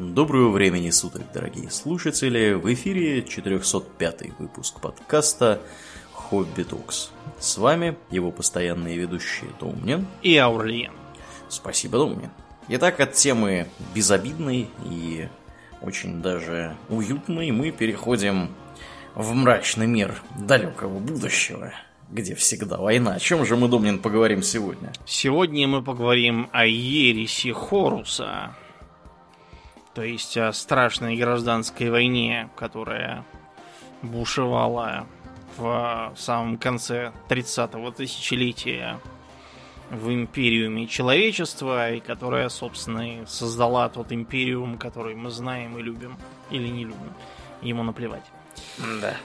Доброго времени суток, дорогие слушатели! В эфире 405 выпуск подкаста «Хобби Токс». С вами его постоянные ведущие Домнин и Аурлиен. Спасибо, Домнин. Итак, от темы безобидной и очень даже уютной мы переходим в мрачный мир далекого будущего – где всегда война. О чем же мы, Домнин, поговорим сегодня? Сегодня мы поговорим о ереси Хоруса. То есть о страшной гражданской войне, которая бушевала в самом конце 30-го тысячелетия в империуме человечества, и которая, собственно, и создала тот империум, который мы знаем и любим. Или не любим. Ему наплевать. Да.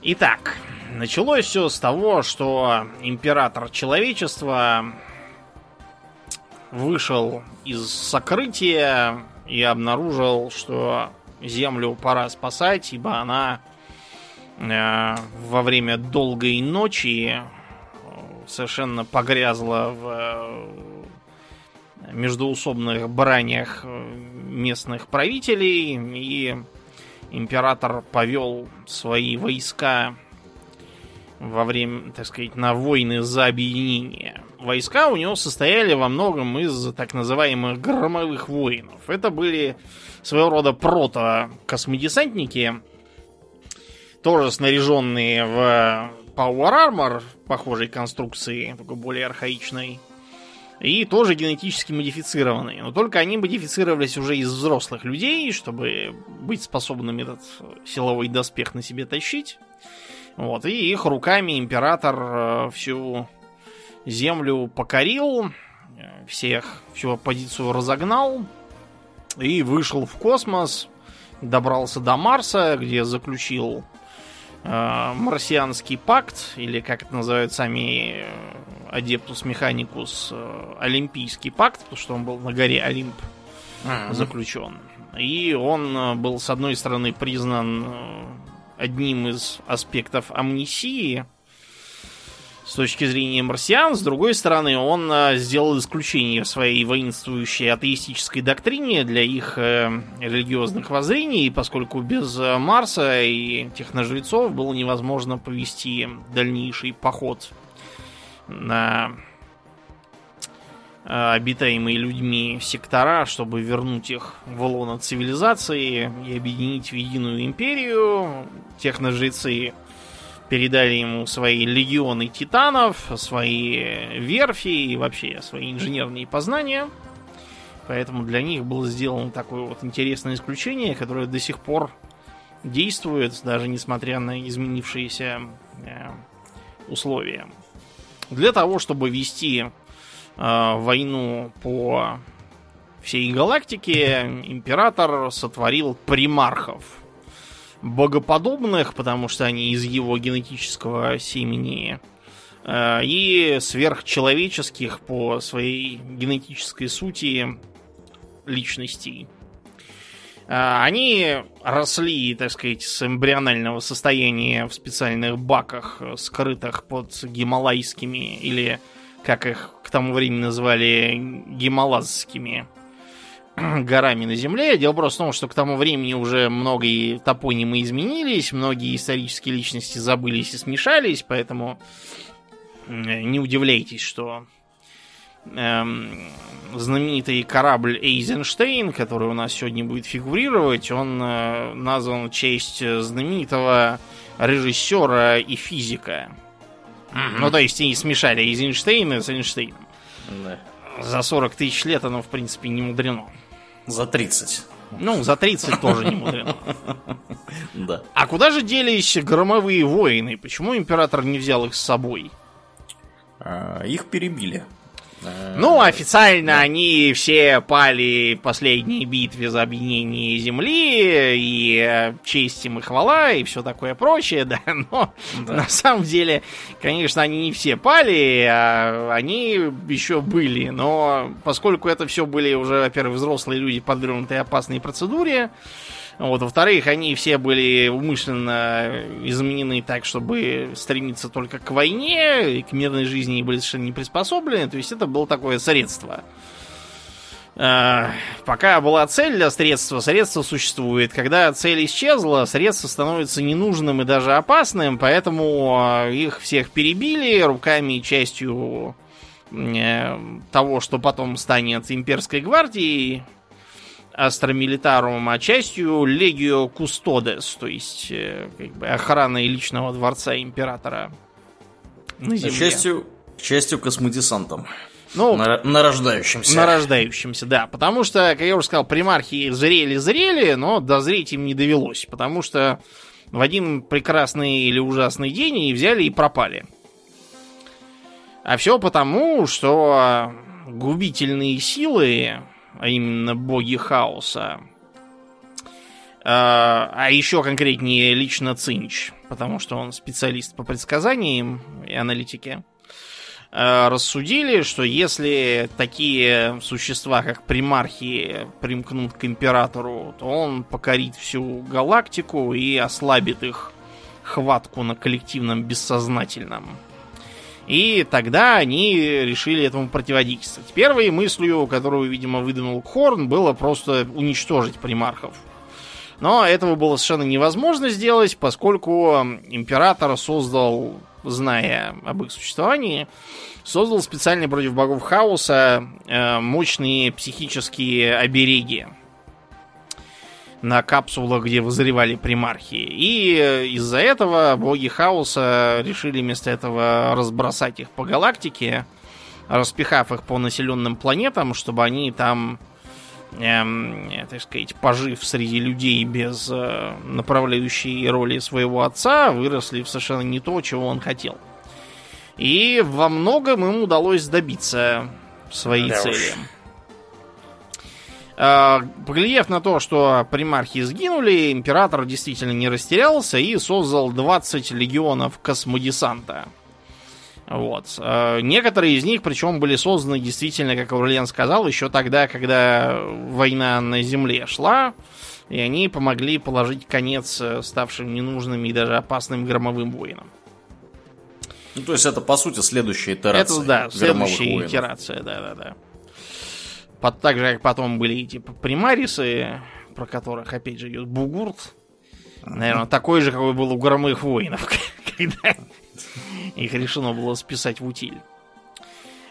Итак, началось все с того, что император человечества вышел из сокрытия и обнаружил, что Землю пора спасать, ибо она э, во время долгой ночи совершенно погрязла в э, междуусобных бранях местных правителей и император повел свои войска во время, так сказать, на войны за объединение. Войска у него состояли во многом из так называемых громовых воинов. Это были своего рода прото-космодесантники, тоже снаряженные в Power Armor, похожей конструкции, только более архаичной. И тоже генетически модифицированные. Но только они модифицировались уже из взрослых людей, чтобы быть способными этот силовой доспех на себе тащить. Вот, и их руками император э, всю землю покорил, всех, всю оппозицию разогнал и вышел в космос, добрался до Марса, где заключил э, марсианский пакт, или как это называют сами э, Адептус Механикус э, Олимпийский пакт, потому что он был на горе Олимп mm-hmm. заключен. И он э, был, с одной стороны, признан э, одним из аспектов амнисии с точки зрения марсиан, с другой стороны, он сделал исключение в своей воинствующей атеистической доктрине для их религиозных воззрений, поскольку без Марса и техножрецов было невозможно повести дальнейший поход на э, обитаемые людьми сектора, чтобы вернуть их в лоно цивилизации и объединить в единую империю. Техножрецы передали ему свои легионы титанов, свои верфи и вообще свои инженерные познания. Поэтому для них было сделано такое вот интересное исключение, которое до сих пор действует, даже несмотря на изменившиеся э, условия. Для того, чтобы вести э, войну по всей галактике, император сотворил примархов. Богоподобных, потому что они из его генетического семени, э, и сверхчеловеческих по своей генетической сути личностей. Э, они росли, так сказать, с эмбрионального состояния в специальных баках, э, скрытых под гималайскими, или, как их к тому времени называли, гималазскими горами на Земле. Дело просто в том, что к тому времени уже многие топонимы изменились, многие исторические личности забылись и смешались, поэтому не удивляйтесь, что эм, знаменитый корабль Эйзенштейн, который у нас сегодня будет фигурировать, он э, назван в честь знаменитого режиссера и физика. Mm-hmm. Ну, то есть они смешали Эйзенштейна с Эйнштейном. Да. За 40 тысяч лет оно, в принципе, не мудрено. За 30. Ну, за 30 тоже не мудрено. Да. А куда же делись громовые воины? Почему император не взял их с собой? А, их перебили. Ну, официально да. они все пали в последней битве за объединение Земли, и э, честь им и хвала, и все такое прочее, да, но да. на самом деле, конечно, они не все пали, а они еще были, но поскольку это все были уже, во-первых, взрослые люди, подвергнутые опасной процедуре, вот, во-вторых, они все были умышленно изменены так, чтобы стремиться только к войне, и к мирной жизни были совершенно не приспособлены. То есть это было такое средство. Э, пока была цель для средства, средство существует. Когда цель исчезла, средство становится ненужным и даже опасным, поэтому э, их всех перебили руками и частью э, того, что потом станет имперской гвардией, Астра Милитарум, а частью Легио Кустодес, то есть как бы охраной личного дворца императора на Земле. Частью, частью космодесантом. Ну, на, нарождающимся. Нарождающимся, да. Потому что, как я уже сказал, примархи зрели-зрели, но дозреть им не довелось. Потому что в один прекрасный или ужасный день они взяли и пропали. А все потому, что губительные силы, а именно боги хаоса, а, а еще конкретнее лично Цинч, потому что он специалист по предсказаниям и аналитике, Э, рассудили, что если такие существа, как примархи, примкнут к императору, то он покорит всю галактику и ослабит их хватку на коллективном бессознательном. И тогда они решили этому противодействовать. Первой мыслью, которую, видимо, выдвинул Хорн, было просто уничтожить примархов. Но этого было совершенно невозможно сделать, поскольку император создал зная об их существовании, создал специально против богов хаоса э, мощные психические обереги на капсулах, где вызревали примархи. И э, из-за этого боги хаоса решили вместо этого разбросать их по галактике, распихав их по населенным планетам, чтобы они там, эм, так сказать, пожив среди людей без э, направляющей роли своего отца, выросли в совершенно не то, чего он хотел. И во многом им удалось добиться своей да цели. Уж. А, поглядев на то, что примархи сгинули, император действительно не растерялся и создал 20 легионов космодесанта. Вот. А, некоторые из них, причем, были созданы действительно, как Аурлиен сказал, еще тогда, когда война на Земле шла, и они помогли положить конец э, ставшим ненужным и даже опасным громовым воинам. Ну, то есть это, по сути, следующая итерация. Это, да, следующая воинов. итерация, да-да-да. Под, так же, как потом были типа примарисы, про которых, опять же, идет Бугурт. Наверное, такой же, какой был у Громых воинов, когда их решено было списать в утиль.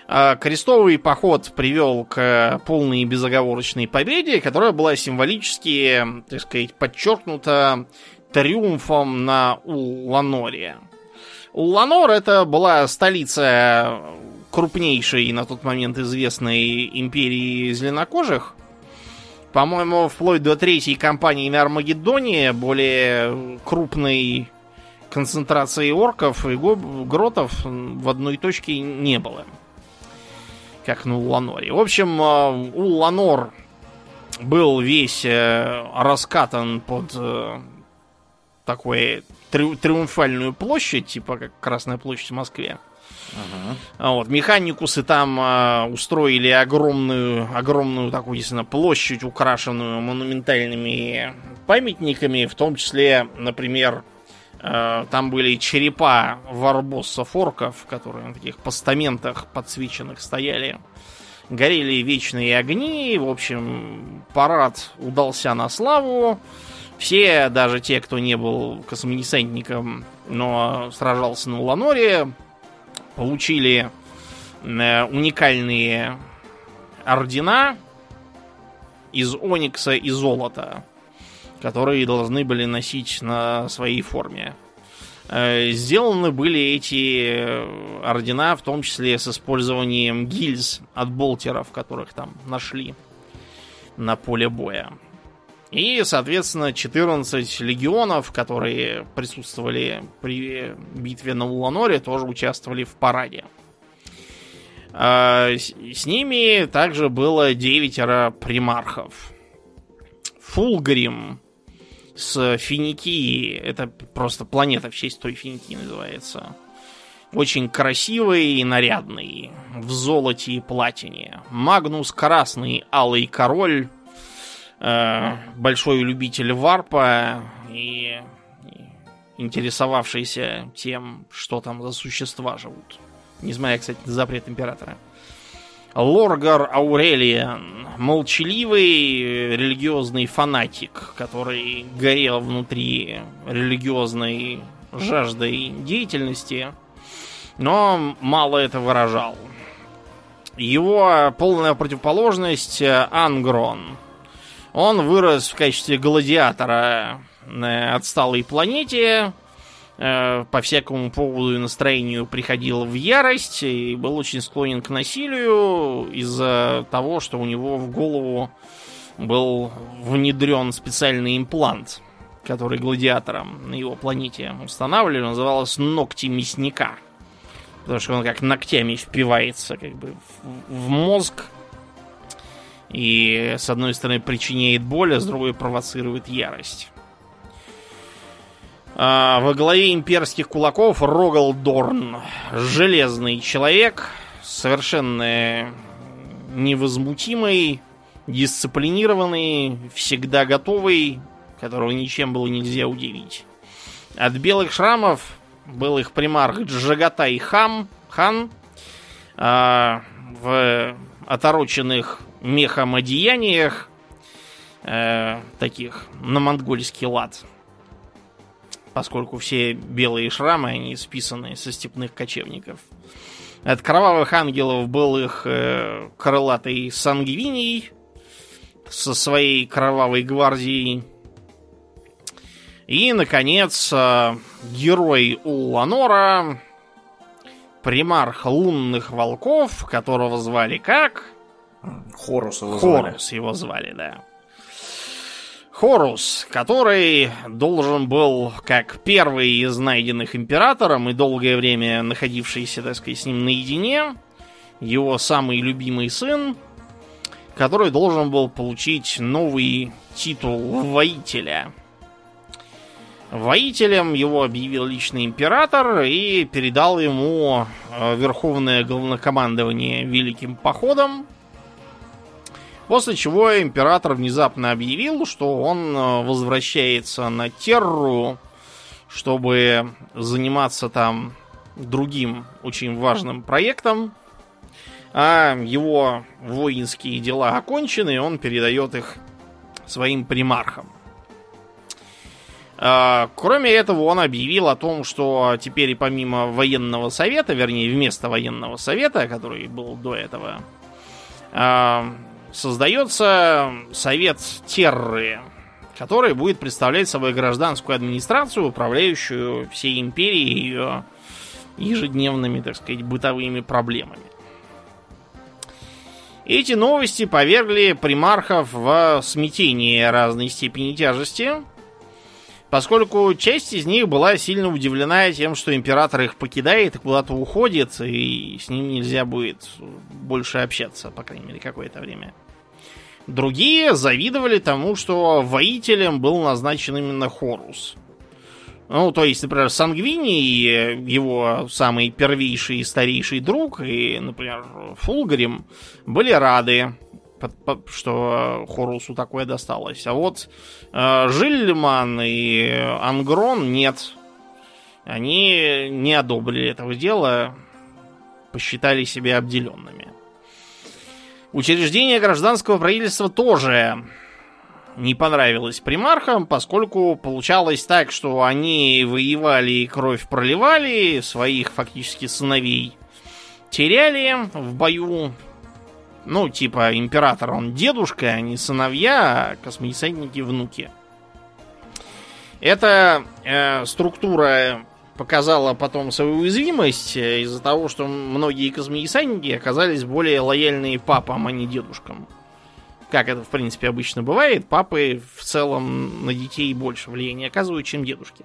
А, крестовый поход привел к полной безоговорочной победе, которая была символически, так сказать, подчеркнута триумфом на Уланоре. Уланор это была столица крупнейшей на тот момент известной империи зеленокожих. По-моему, вплоть до третьей кампании на Армагеддоне более крупной концентрации орков и гротов в одной точке не было. Как на Уланоре. В общем, э, Уланор был весь э, раскатан под э, такой три, триумфальную площадь, типа как Красная площадь в Москве. Uh-huh. Вот, механикусы там э, устроили огромную, огромную такую, действительно, площадь, украшенную монументальными памятниками, в том числе, например, э, там были черепа варбоссов орков, которые на таких постаментах подсвеченных стояли. Горели вечные огни, в общем, парад удался на славу. Все, даже те, кто не был космодесантником, но сражался на Уланоре, получили э, уникальные ордена из оникса и золота, которые должны были носить на своей форме. Э, сделаны были эти ордена в том числе с использованием гильз от болтеров, которых там нашли на поле боя. И, соответственно, 14 легионов, которые присутствовали при битве на Уланоре, тоже участвовали в параде. А, с ними также было девятеро примархов. Фулгрим с Финикии, это просто планета в честь той Финикии называется. Очень красивый и нарядный, в золоте и платине. Магнус Красный, Алый Король, Э, большой любитель варпа и, интересовавшийся тем, что там за существа живут. Несмотря, кстати, на запрет императора. Лоргар Аурелиан, молчаливый религиозный фанатик, который горел внутри религиозной жаждой деятельности, но мало это выражал. Его полная противоположность Ангрон. Он вырос в качестве гладиатора на отсталой планете, Э, по всякому поводу и настроению приходил в ярость и был очень склонен к насилию из-за того, что у него в голову был внедрен специальный имплант, который гладиатором на его планете устанавливали, назывался ногти мясника. Потому что он как ногтями впивается как бы в мозг и с одной стороны причиняет боль, а с другой провоцирует ярость. А, во главе имперских кулаков Рогал Дорн. Железный человек, совершенно невозмутимый, дисциплинированный, всегда готовый, которого ничем было нельзя удивить. От белых шрамов был их примарх Джагатай Хам, Хан, а, в отороченных мехом одеяниях, а, таких на монгольский лад – поскольку все белые шрамы, они списаны со степных кочевников. От кровавых ангелов был их э, крылатый Сангвиний со своей кровавой гвардией. И, наконец, э, герой Улланора, примарх лунных волков, которого звали как? Хорус его звали. Хорус его звали, да. Хорус, который должен был, как первый из найденных императором и долгое время находившийся, так сказать, с ним наедине, его самый любимый сын, который должен был получить новый титул воителя. Воителем его объявил личный император и передал ему э, верховное главнокомандование великим походом, После чего император внезапно объявил, что он э, возвращается на Терру, чтобы заниматься там другим очень важным проектом. А его воинские дела окончены, и он передает их своим примархам. А, кроме этого, он объявил о том, что теперь помимо военного совета, вернее, вместо военного совета, который был до этого, а, создается Совет Терры, который будет представлять собой гражданскую администрацию, управляющую всей империей и ее ежедневными, так сказать, бытовыми проблемами. Эти новости повергли примархов в смятение разной степени тяжести, поскольку часть из них была сильно удивлена тем, что император их покидает и куда-то уходит, и с ним нельзя будет больше общаться, по крайней мере, какое-то время. Другие завидовали тому, что воителем был назначен именно Хорус. Ну, то есть, например, Сангвини, его самый первейший и старейший друг, и, например, Фулгарим, были рады, что Хорусу такое досталось. А вот э, Жильман и Ангрон нет. Они не одобрили этого дела, посчитали себя обделенными. Учреждение гражданского правительства тоже не понравилось примархам, поскольку получалось так, что они воевали и кровь проливали, своих фактически сыновей теряли в бою. Ну, типа, император он дедушка, а не сыновья, а космодесантники внуки. Эта э, структура показала потом свою уязвимость э, из-за того, что многие космодесантники оказались более лояльные папам, а не дедушкам. Как это, в принципе, обычно бывает, папы в целом на детей больше влияния оказывают, чем дедушки.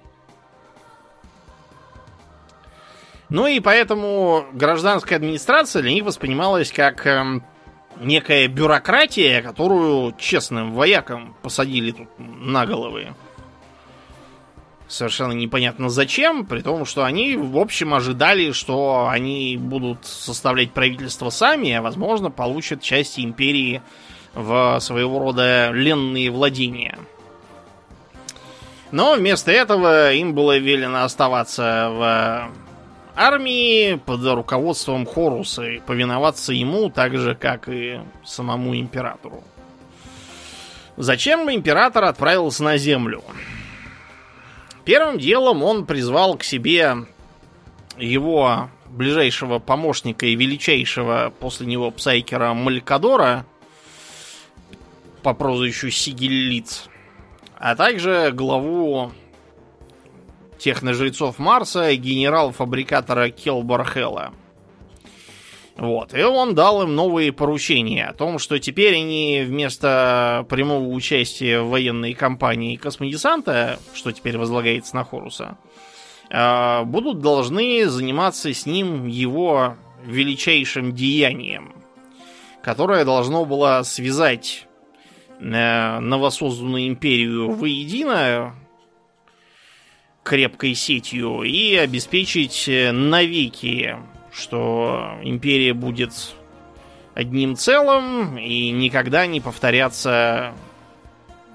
Ну и поэтому гражданская администрация для них воспринималась как э, некая бюрократия, которую честным воякам посадили тут на головы совершенно непонятно зачем, при том, что они, в общем, ожидали, что они будут составлять правительство сами, а, возможно, получат части империи в своего рода ленные владения. Но вместо этого им было велено оставаться в армии под руководством Хоруса и повиноваться ему так же, как и самому императору. Зачем император отправился на землю? Первым делом он призвал к себе его ближайшего помощника и величайшего после него псайкера Малькадора по прозвищу Сигиллиц, а также главу техножрецов Марса, генерал-фабрикатора Келбархела. Вот. И он дал им новые поручения о том, что теперь они вместо прямого участия в военной кампании космодесанта, что теперь возлагается на Хоруса, э, будут должны заниматься с ним его величайшим деянием, которое должно было связать э, новосозданную империю воедино крепкой сетью и обеспечить э, навеки что империя будет одним целым и никогда не повторятся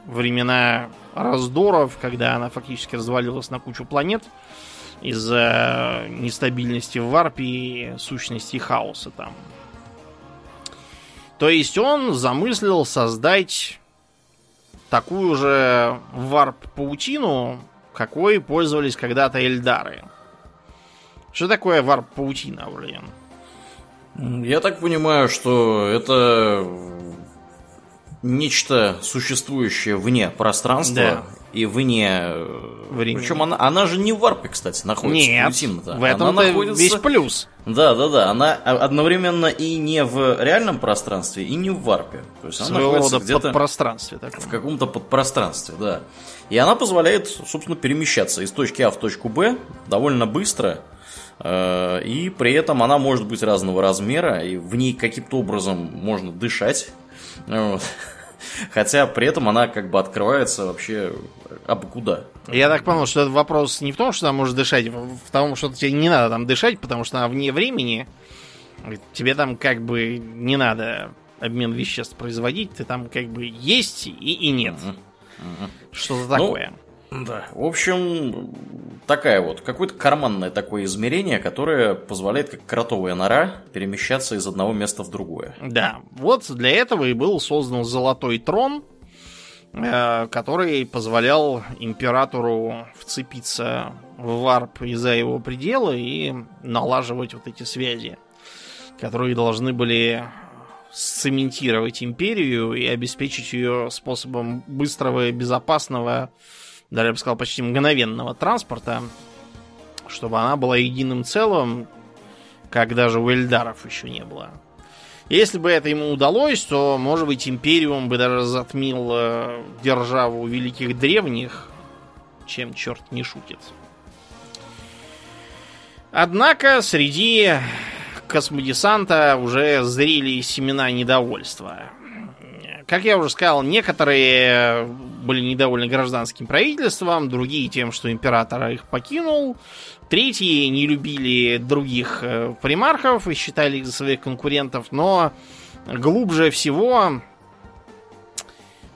времена раздоров, когда она фактически развалилась на кучу планет из-за нестабильности в варпе и сущности хаоса там. То есть он замыслил создать такую же варп-паутину, какой пользовались когда-то эльдары – что такое варп-паутина, блин? Я так понимаю, что это нечто существующее вне пространства да. и вне э, времени. Причем она, она же не в варпе, кстати, находится. Нет, в этом она находится... весь плюс. Да, да, да. Она одновременно и не в реальном пространстве, и не в варпе. То есть Своего она находится где-то подпространстве. Таком. В каком-то подпространстве, да. И она позволяет, собственно, перемещаться из точки А в точку Б довольно быстро Э, и при этом она может быть разного размера, и в ней каким-то образом можно дышать. Вот. Хотя при этом она как бы открывается вообще абы куда. Я так понял, что этот вопрос не в том, что она может дышать, в том, что тебе не надо там дышать, потому что она вне времени. Тебе там как бы не надо обмен веществ производить, ты там как бы есть и, и нет. Угу. Угу. Что-то ну, такое. Да, в общем, такая вот, какое-то карманное такое измерение, которое позволяет, как кротовая нора, перемещаться из одного места в другое. Да, вот для этого и был создан золотой трон, э, который позволял императору вцепиться в варп и за его пределы и налаживать вот эти связи, которые должны были сцементировать империю и обеспечить ее способом быстрого и безопасного даже я бы сказал, почти мгновенного транспорта, чтобы она была единым целым, как даже у Эльдаров еще не было. Если бы это ему удалось, то, может быть, Империум бы даже затмил э, державу великих древних, чем черт не шутит. Однако среди космодесанта уже зрели семена недовольства. Как я уже сказал, некоторые были недовольны гражданским правительством, другие тем, что император их покинул, третьи не любили других э, примархов и считали их за своих конкурентов, но глубже всего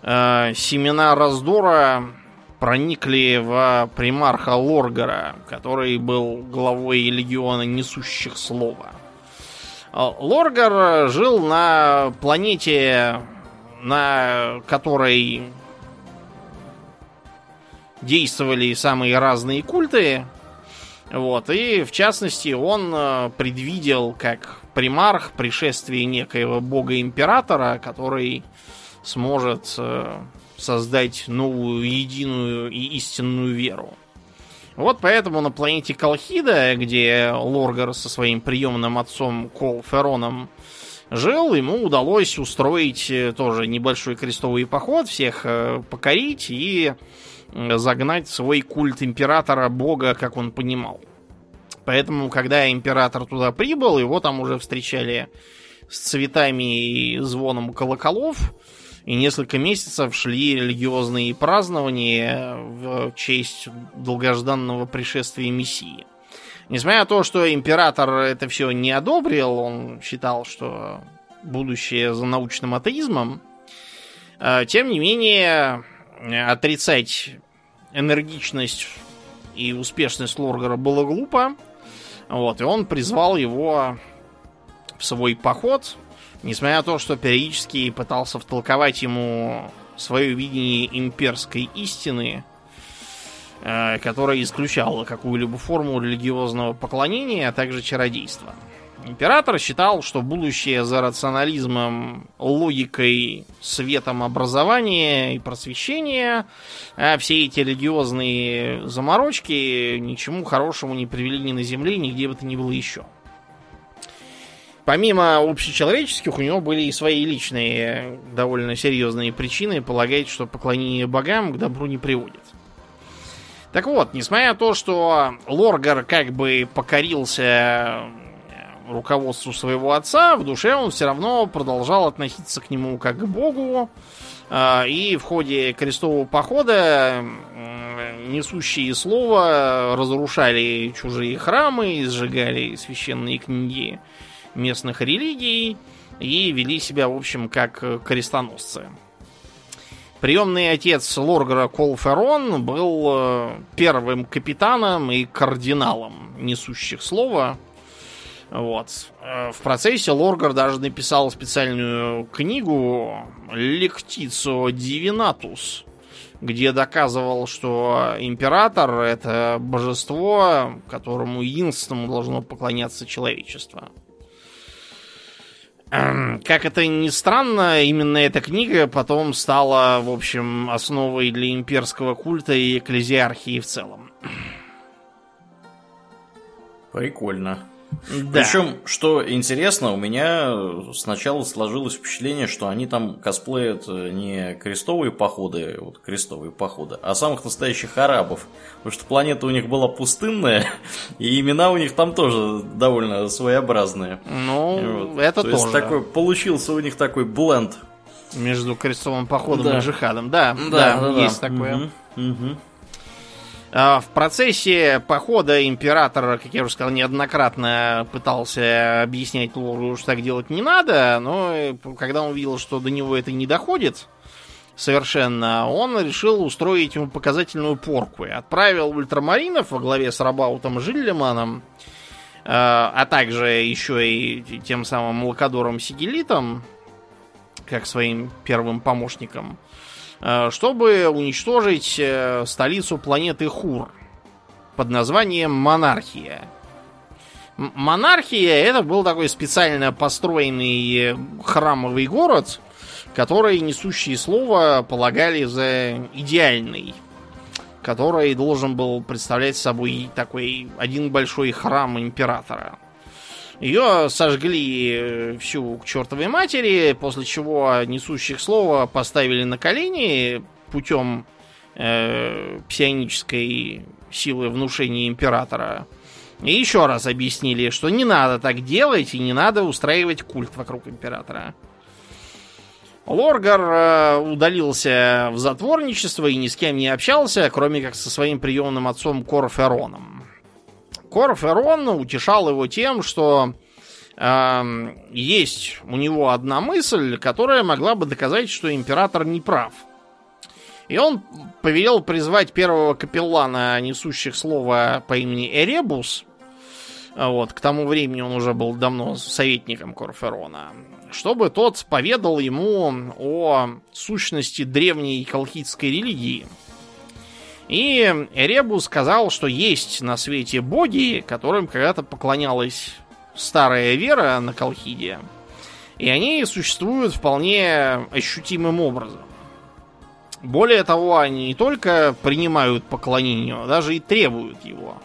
э, семена раздора проникли в примарха Лоргара, который был главой легиона несущих слова. Э, Лоргар жил на планете на которой действовали самые разные культы. Вот, и в частности он э, предвидел как примарх пришествие некоего бога-императора, который сможет э, создать новую единую и истинную веру. Вот поэтому на планете Колхида, где Лоргар со своим приемным отцом Кол Фероном жил, ему удалось устроить э, тоже небольшой крестовый поход, всех э, покорить и загнать свой культ императора бога, как он понимал. Поэтому, когда император туда прибыл, его там уже встречали с цветами и звоном колоколов, и несколько месяцев шли религиозные празднования в честь долгожданного пришествия Мессии. Несмотря на то, что император это все не одобрил, он считал, что будущее за научным атеизмом, э, тем не менее, отрицать энергичность и успешность Лоргара было глупо. Вот, и он призвал его в свой поход, несмотря на то, что периодически пытался втолковать ему свое видение имперской истины, э, которая исключала какую-либо форму религиозного поклонения, а также чародейства. Император считал, что будущее за рационализмом, логикой, светом образования и просвещения, а все эти религиозные заморочки ничему хорошему не привели ни на Земле, нигде бы то ни было еще. Помимо общечеловеческих, у него были и свои личные довольно серьезные причины полагать, что поклонение богам к добру не приводит. Так вот, несмотря на то, что Лоргар как бы покорился руководству своего отца, в душе он все равно продолжал относиться к нему как к богу. А, и в ходе крестового похода несущие слова разрушали чужие храмы, сжигали священные книги местных религий и вели себя, в общем, как крестоносцы. Приемный отец Лоргара Колферон был э, первым капитаном и кардиналом несущих слова – вот. Э, в процессе Лоргар даже написал специальную книгу Лектицо Дивинатус, где доказывал, что император это божество, которому единственному должно поклоняться человечество. Эм, как это ни странно, именно эта книга потом стала, в общем, основой для имперского культа и экклезиархии в целом. Прикольно. Да. Причем, что интересно, у меня сначала сложилось впечатление, что они там косплеят э, не крестовые походы, вот крестовые походы, а самых настоящих арабов. Потому что планета у них была пустынная, и имена у них там тоже довольно своеобразные. Ну, вот. это То тоже. Есть такой, получился у них такой бленд. Между крестовым походом да. и джихадом. Да, да, да, да есть да. такое. Угу, угу. А, в процессе похода император, как я уже сказал, неоднократно пытался объяснять Лору, что так делать не надо, но когда он увидел, что до него это не доходит совершенно, он решил устроить ему показательную порку и отправил ультрамаринов во главе с Рабаутом Жиллиманом, а, а также еще и тем самым Лакадором Сигелитом, как своим первым помощником, чтобы уничтожить э, столицу планеты Хур под названием Монархия. Монархия это был такой специально построенный э, храмовый город, который несущие слово полагали за идеальный, который должен был представлять собой такой один большой храм императора. Ее сожгли э, всю к чертовой матери, после чего несущих слова поставили на колени путем э, псионической силы внушения императора. И еще раз объяснили, что не надо так делать и не надо устраивать культ вокруг императора. Лоргар э, удалился в затворничество и ни с кем не общался, кроме как со своим приемным отцом Корфероном. Корферон утешал его тем, что э, есть у него одна мысль, которая могла бы доказать, что император не прав. И он повелел призвать первого капеллана, несущих слово по имени Эребус. Вот, к тому времени он уже был давно советником Корферона. Чтобы тот поведал ему о сущности древней колхидской религии – и Эребу сказал, что есть на свете боги, которым когда-то поклонялась старая вера на Колхиде. И они существуют вполне ощутимым образом. Более того, они не только принимают поклонение, даже и требуют его.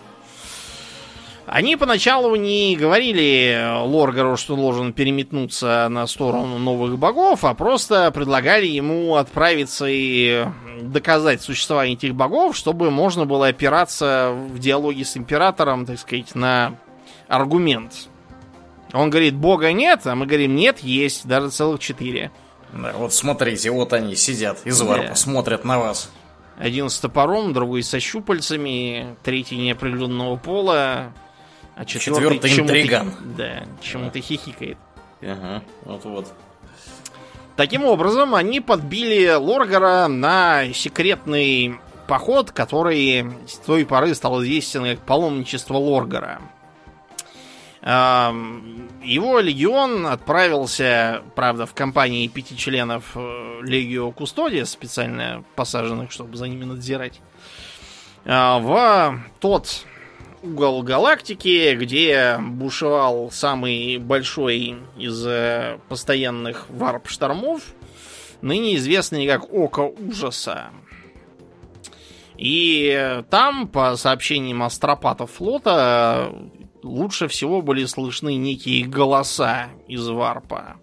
Они поначалу не говорили Лоргару, что должен переметнуться на сторону новых богов, а просто предлагали ему отправиться и доказать существование этих богов, чтобы можно было опираться в диалоге с императором, так сказать, на аргумент. Он говорит, бога нет, а мы говорим, нет, есть, даже целых четыре. Да, вот смотрите, вот они сидят из варпа, да. смотрят на вас. Один с топором, другой со щупальцами, третий неопределенного пола, а четвертый, четвертый интриган. Да, чему-то хихикает. Ага, вот-вот. Таким образом, они подбили Лоргара на секретный поход, который с той поры стал известен как паломничество Лоргара. Его легион отправился, правда, в компании пяти членов э, Легио Кустодия, специально посаженных, чтобы за ними надзирать, а, в тот угол галактики, где бушевал самый большой из э, постоянных варп-штормов, ныне известный как Око Ужаса. И там, по сообщениям астропатов флота, лучше всего были слышны некие голоса из варпа.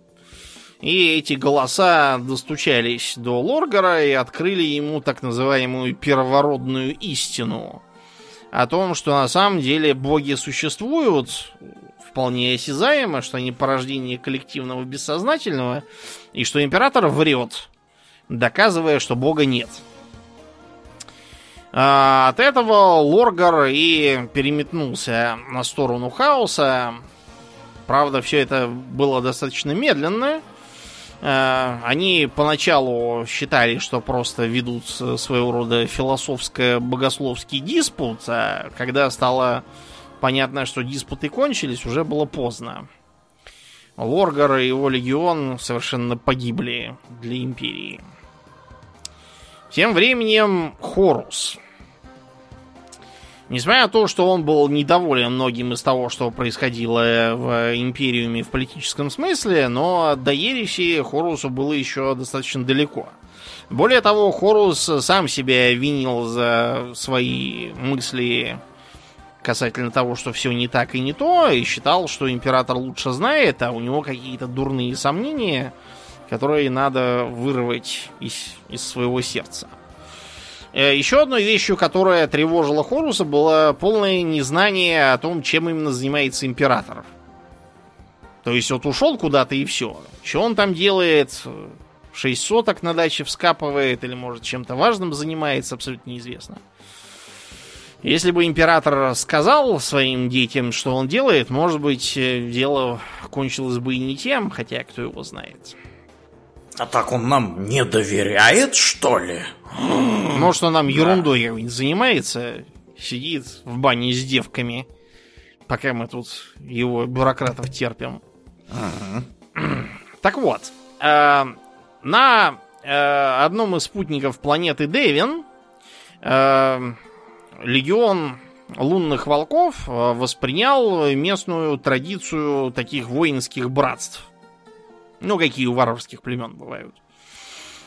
И эти голоса достучались до Лоргара и открыли ему так называемую первородную истину. О том, что на самом деле боги существуют, вполне осязаемо, что они порождение коллективного бессознательного, и что император врет, доказывая, что бога нет. А, от этого Лоргар и переметнулся на сторону хаоса. Правда, все это было достаточно медленно. А, они поначалу считали, что просто ведут своего рода философско-богословский диспут, а когда стало понятно, что диспуты кончились, уже было поздно. Лоргар и его легион совершенно погибли для Империи. Тем временем Хорус. Несмотря на то, что он был недоволен многим из того, что происходило в Империуме в политическом смысле, но до ереси Хорусу было еще достаточно далеко. Более того, Хорус сам себя винил за свои мысли касательно того, что все не так и не то, и считал, что император лучше знает, а у него какие-то дурные сомнения, которые надо вырвать из, из своего сердца. Э, Еще одной вещью, которая тревожила Хоруса, было полное незнание о том, чем именно занимается император. То есть вот ушел куда-то и все. Что он там делает? Шесть соток на даче вскапывает или, может, чем-то важным занимается, абсолютно неизвестно. Если бы император сказал своим детям, что он делает, может быть, э, дело кончилось бы и не тем, хотя кто его знает. А так он нам не доверяет, что ли? Может, он нам ерундой занимается, сидит в бане с девками, пока мы тут его бюрократов терпим. Ага. Так вот, э, на э, одном из спутников планеты Дэвин э, легион лунных волков э, воспринял местную традицию таких воинских братств. Ну, какие у варварских племен бывают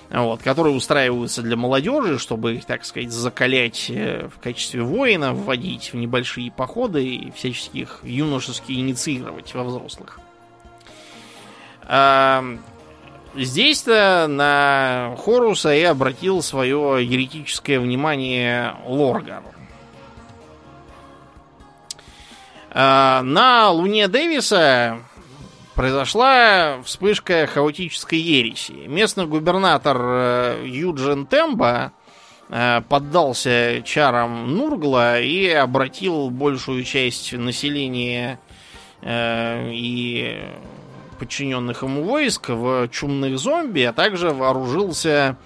вот, которые устраиваются для молодежи, чтобы их, так сказать, закалять э, в качестве воина, вводить в небольшие походы и всячески их юношески инициировать во взрослых. А, Здесь-то на Хоруса и обратил свое еретическое внимание Лоргар. А, на Луне Дэвиса произошла вспышка хаотической ереси. Местный губернатор э, Юджин Темба э, поддался чарам Нургла и обратил большую часть населения э, и подчиненных ему войск в чумных зомби, а также вооружился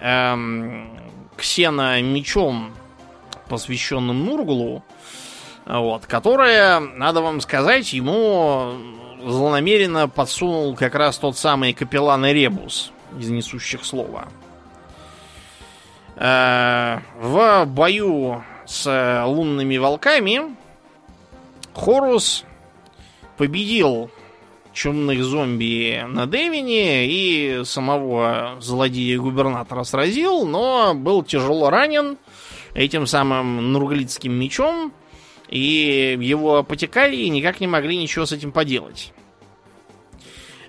эм, ксено-мечом, посвященным Нурглу, вот, которое, надо вам сказать, ему злонамеренно подсунул как раз тот самый капеллан Ребус из несущих слова. Э, в бою с лунными волками Хорус победил чумных зомби на Девине и самого злодея-губернатора сразил, но был тяжело ранен этим самым нурглицким мечом, и его апотекарии никак не могли ничего с этим поделать.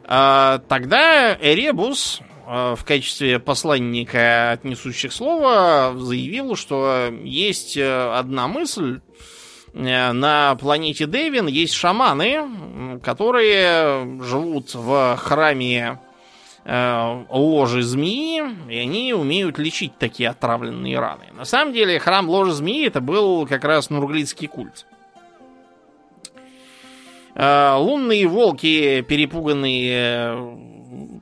А, тогда Эребус а, в качестве посланника от несущих слова заявил, что есть э, одна мысль. Э, на планете Дэвин есть шаманы, которые живут в храме э, ложи змеи, и они умеют лечить такие отравленные раны. На самом деле, храм ложи змеи это был как раз нурглицкий культ. Э, лунные волки, перепуганные э,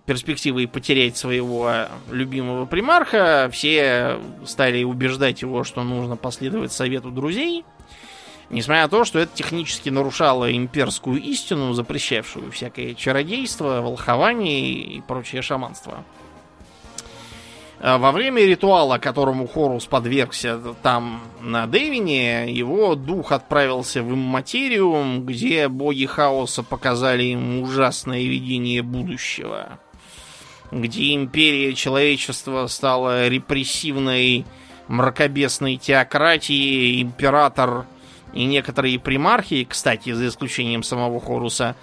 перспективой потерять своего любимого примарха, все стали убеждать его, что нужно последовать совету друзей. Несмотря на то, что это технически нарушало имперскую истину, запрещавшую всякое чародейство, волхование и прочее шаманство. А во время ритуала, которому Хорус подвергся там на Девине, его дух отправился в Имматериум, где боги хаоса показали ему ужасное видение будущего. Где империя человечества стала репрессивной мракобесной теократией, император и некоторые примархи, кстати, за исключением самого Хоруса,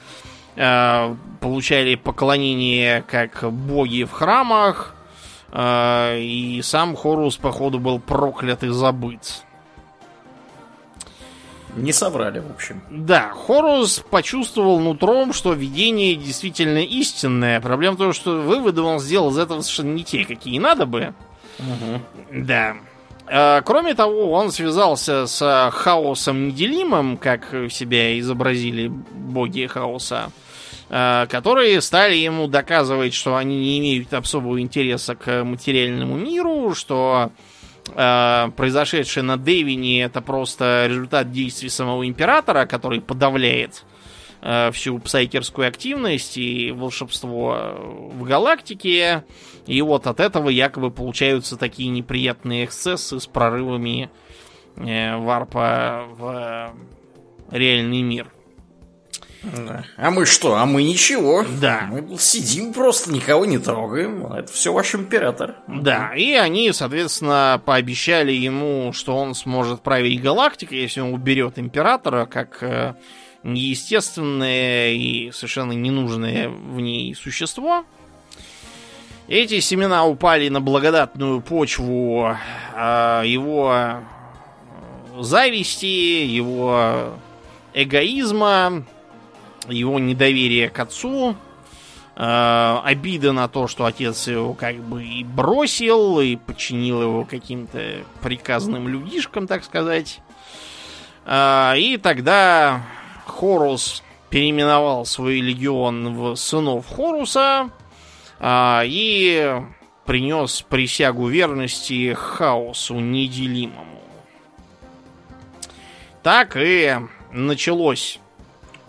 э, получали поклонение как боги в храмах, а, и сам Хорус, походу, был проклят и забыт. Не соврали, в общем. Да, Хорус почувствовал нутром, что видение действительно истинное. Проблема в том, что выводы он сделал из этого совершенно не те, какие надо бы. Угу. Да. А, кроме того, он связался с хаосом неделимым, как себя изобразили боги хаоса. Э, которые стали ему доказывать, что они не имеют особого интереса к материальному миру, что э, произошедшее на Девине это просто результат действий самого императора, который подавляет э, всю псайкерскую активность и волшебство в галактике. И вот от этого якобы получаются такие неприятные эксцессы с прорывами э, варпа в реальный мир. А мы что? А мы ничего. Да. Мы сидим просто, никого не трогаем. Это все ваш император. Да, и они, соответственно, пообещали ему, что он сможет править галактикой, если он уберет императора, как э, неестественное и совершенно ненужное в ней существо. Эти семена упали на благодатную почву э, его зависти, его эгоизма, его недоверие к отцу, э, обида на то, что отец его как бы и бросил, и подчинил его каким-то приказным людишкам, так сказать. Э, и тогда Хорус переименовал свой легион в сынов Хоруса э, и принес присягу верности хаосу неделимому. Так и началось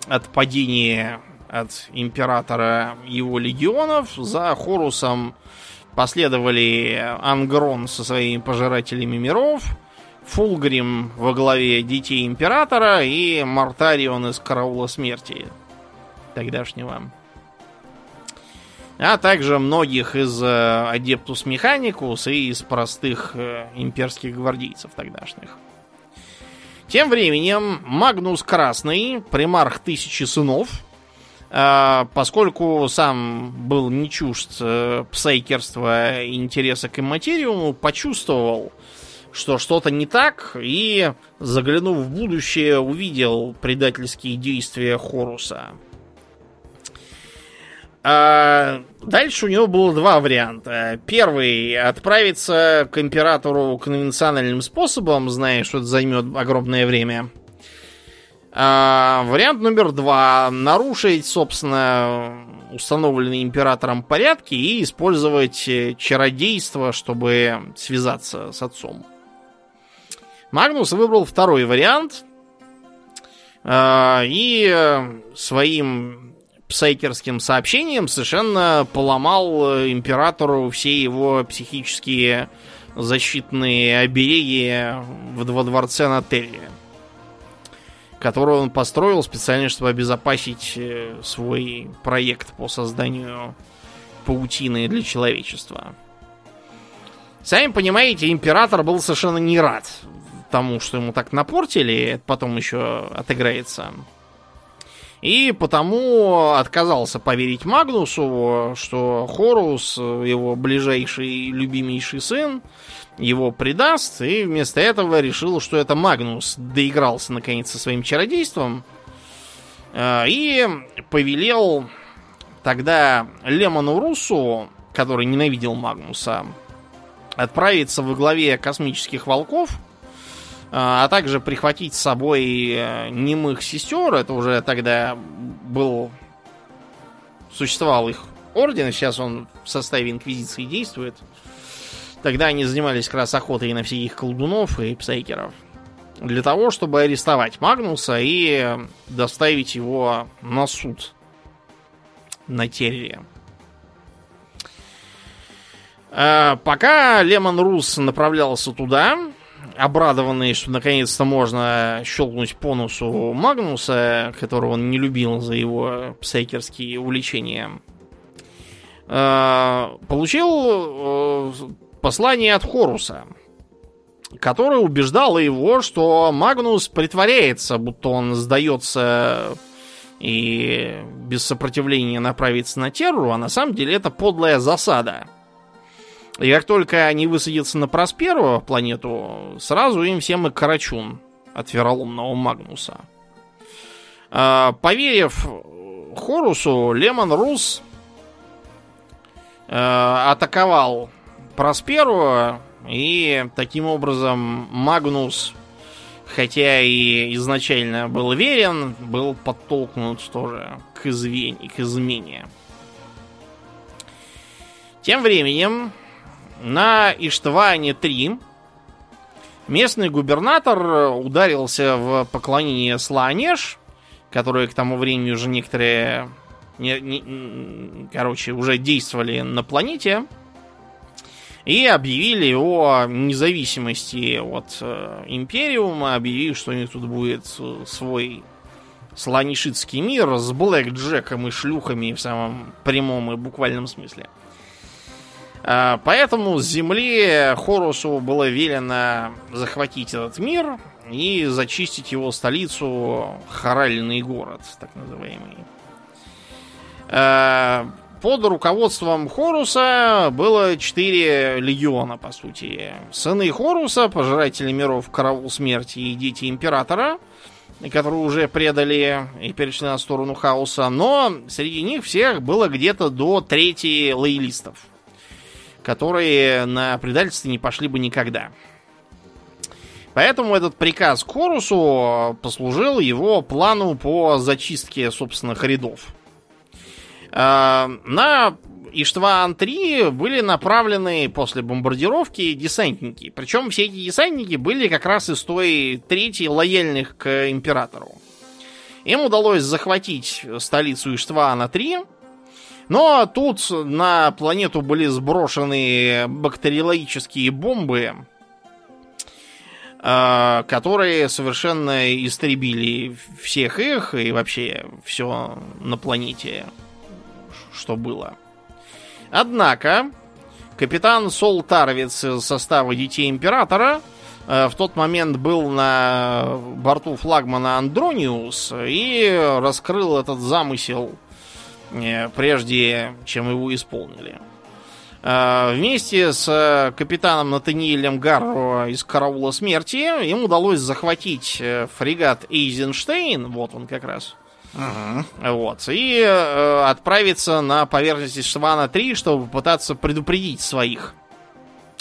отпадение от императора его легионов. За Хорусом последовали Ангрон со своими пожирателями миров, Фулгрим во главе детей императора и Мартарион из Караула Смерти тогдашнего. А также многих из Адептус Механикус и из простых э, имперских гвардейцев тогдашних. Тем временем Магнус Красный, примарх Тысячи Сынов, э, поскольку сам был не чужд э, псайкерства и интереса к имматериуму, почувствовал, что что-то не так, и, заглянув в будущее, увидел предательские действия Хоруса. А дальше у него было два варианта. Первый отправиться к императору конвенциональным способом, зная, что это займет огромное время. А, вариант номер два нарушить, собственно, установленные императором порядки и использовать чародейство, чтобы связаться с отцом. Магнус выбрал второй вариант. А, и своим псайкерским сообщением совершенно поломал э, императору все его психические защитные обереги во дворце на Терре, которую он построил специально, чтобы обезопасить э, свой проект по созданию паутины для человечества. Сами понимаете, император был совершенно не рад тому, что ему так напортили, потом еще отыграется. И потому отказался поверить Магнусу, что Хорус, его ближайший любимейший сын, его предаст, и вместо этого решил, что это Магнус доигрался наконец со своим чародейством, э, и повелел тогда Лемону Русу, который ненавидел Магнуса, отправиться во главе космических волков – а, а также прихватить с собой э, немых сестер. Это уже тогда был... Существовал их орден, сейчас он в составе Инквизиции действует. Тогда они занимались как раз охотой на всяких колдунов и псайкеров. для того, чтобы арестовать Магнуса и доставить его на суд на Терре. А, пока Лемон Рус направлялся туда, обрадованный, что наконец-то можно щелкнуть по носу Магнуса, которого он не любил за его псайкерские увлечения, а, получил э, послание от Хоруса, который убеждал его, что Магнус притворяется, будто он сдается и без сопротивления направится на Терру, а на самом деле это подлая засада. И как только они высадятся на Просперу, планету, сразу им всем и карачун от вероломного Магнуса. А, поверив Хорусу, Лемон Рус а, атаковал Просперу, и таким образом Магнус, хотя и изначально был верен, был подтолкнут тоже к, извене, к измене. Тем временем на Иштване-3 местный губернатор ударился в поклонение Сланеж, которые к тому времени уже некоторые, не, не, короче, уже действовали на планете, и объявили о независимости от э, Империума, объявили, что у них тут будет свой слонишитский мир с Блэк Джеком и шлюхами в самом прямом и буквальном смысле. А, поэтому с земли Хорусу было велено захватить этот мир и зачистить его столицу, Харальный город, так называемый. А, под руководством Хоруса было четыре легиона, по сути. Сыны Хоруса, пожиратели миров, караул смерти и дети Императора, которые уже предали и перешли на сторону хаоса, но среди них всех было где-то до трети лоялистов – которые на предательство не пошли бы никогда. Поэтому этот приказ Корусу послужил его плану по зачистке собственных рядов. А, на Иштван-3 были направлены после бомбардировки десантники. Причем все эти десантники были как раз из той трети лояльных к императору. Им удалось захватить столицу Иштвана-3, но тут на планету были сброшены бактериологические бомбы, а, которые совершенно истребили всех их и вообще все на планете, что было. Однако, капитан Сол Тарвиц из состава Детей Императора а, в тот момент был на борту флагмана Андрониус и раскрыл этот замысел Э, прежде чем его исполнили. Э, вместе с э, капитаном Натаниэлем Гарро из Караула Смерти им удалось захватить фрегат Эйзенштейн, вот он как раз, Ага. Вот. И э, отправиться на поверхность Швана-3, чтобы попытаться предупредить своих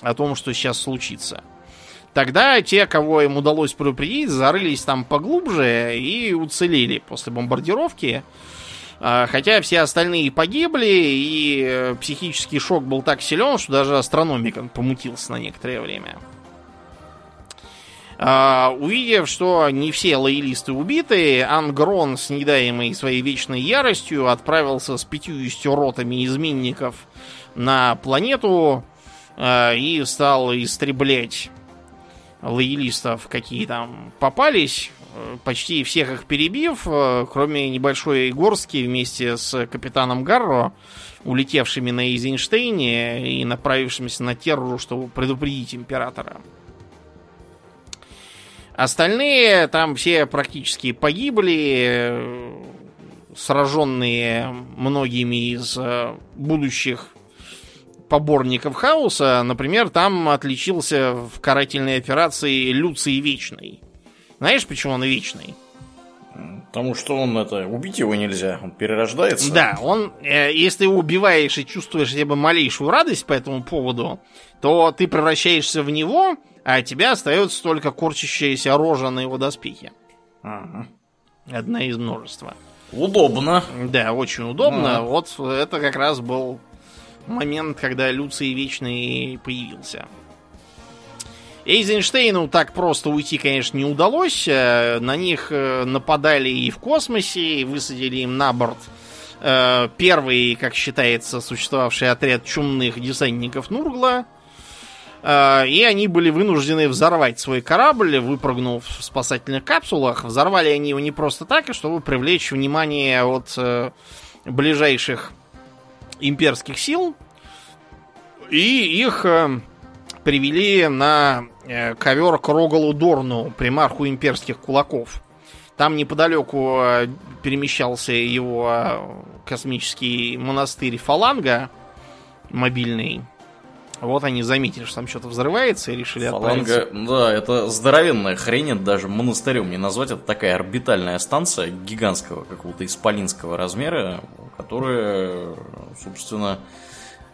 о том, что сейчас случится. Тогда те, кого им удалось предупредить, зарылись там поглубже и уцелели после бомбардировки. А, хотя все остальные погибли, и э, психический шок был так силен, что даже астрономик помутился на некоторое время. Uh, увидев, что не все лоялисты убиты, Ангрон, с недаемой своей вечной яростью, отправился с 50 ротами изменников на планету uh, и стал истреблять лоялистов, какие там попались почти всех их перебив, э, кроме небольшой горстки вместе с капитаном Гарро, улетевшими на Эйзенштейне и направившимися на Терру, чтобы предупредить императора. Остальные там все практически погибли, э, сраженные многими из э, будущих поборников хаоса. Например, там отличился в карательной операции Люций Вечный – знаешь, почему он вечный? Потому что он это убить его нельзя, он перерождается. Да, он, э, если ты его убиваешь и чувствуешь хотя бы малейшую радость по этому поводу, то ты превращаешься в него, а тебя остается только корчащаяся рожа на его доспехе. Ага. Одна из множества. Удобно. Да, очень удобно. Ага. Вот это как раз был момент, когда Люций Вечный появился. Эйзенштейну так просто уйти, конечно, не удалось. Э, на них э, нападали и в космосе, и высадили им на борт э, первый, как считается, существовавший отряд чумных десантников Нургла. И они были вынуждены взорвать свой корабль, выпрыгнув в спасательных капсулах. Взорвали они его не просто так, а чтобы привлечь внимание от ближайших имперских сил. И их привели на э, ковер к Рогалу Дорну, примарху имперских кулаков. Там неподалеку э, перемещался его э, космический монастырь Фаланга, мобильный. Вот они заметили, что там что-то взрывается и решили Фаланга, отправиться. да, это здоровенная хрень, это даже монастырем не назвать. Это такая орбитальная станция гигантского какого-то исполинского размера, которая, собственно,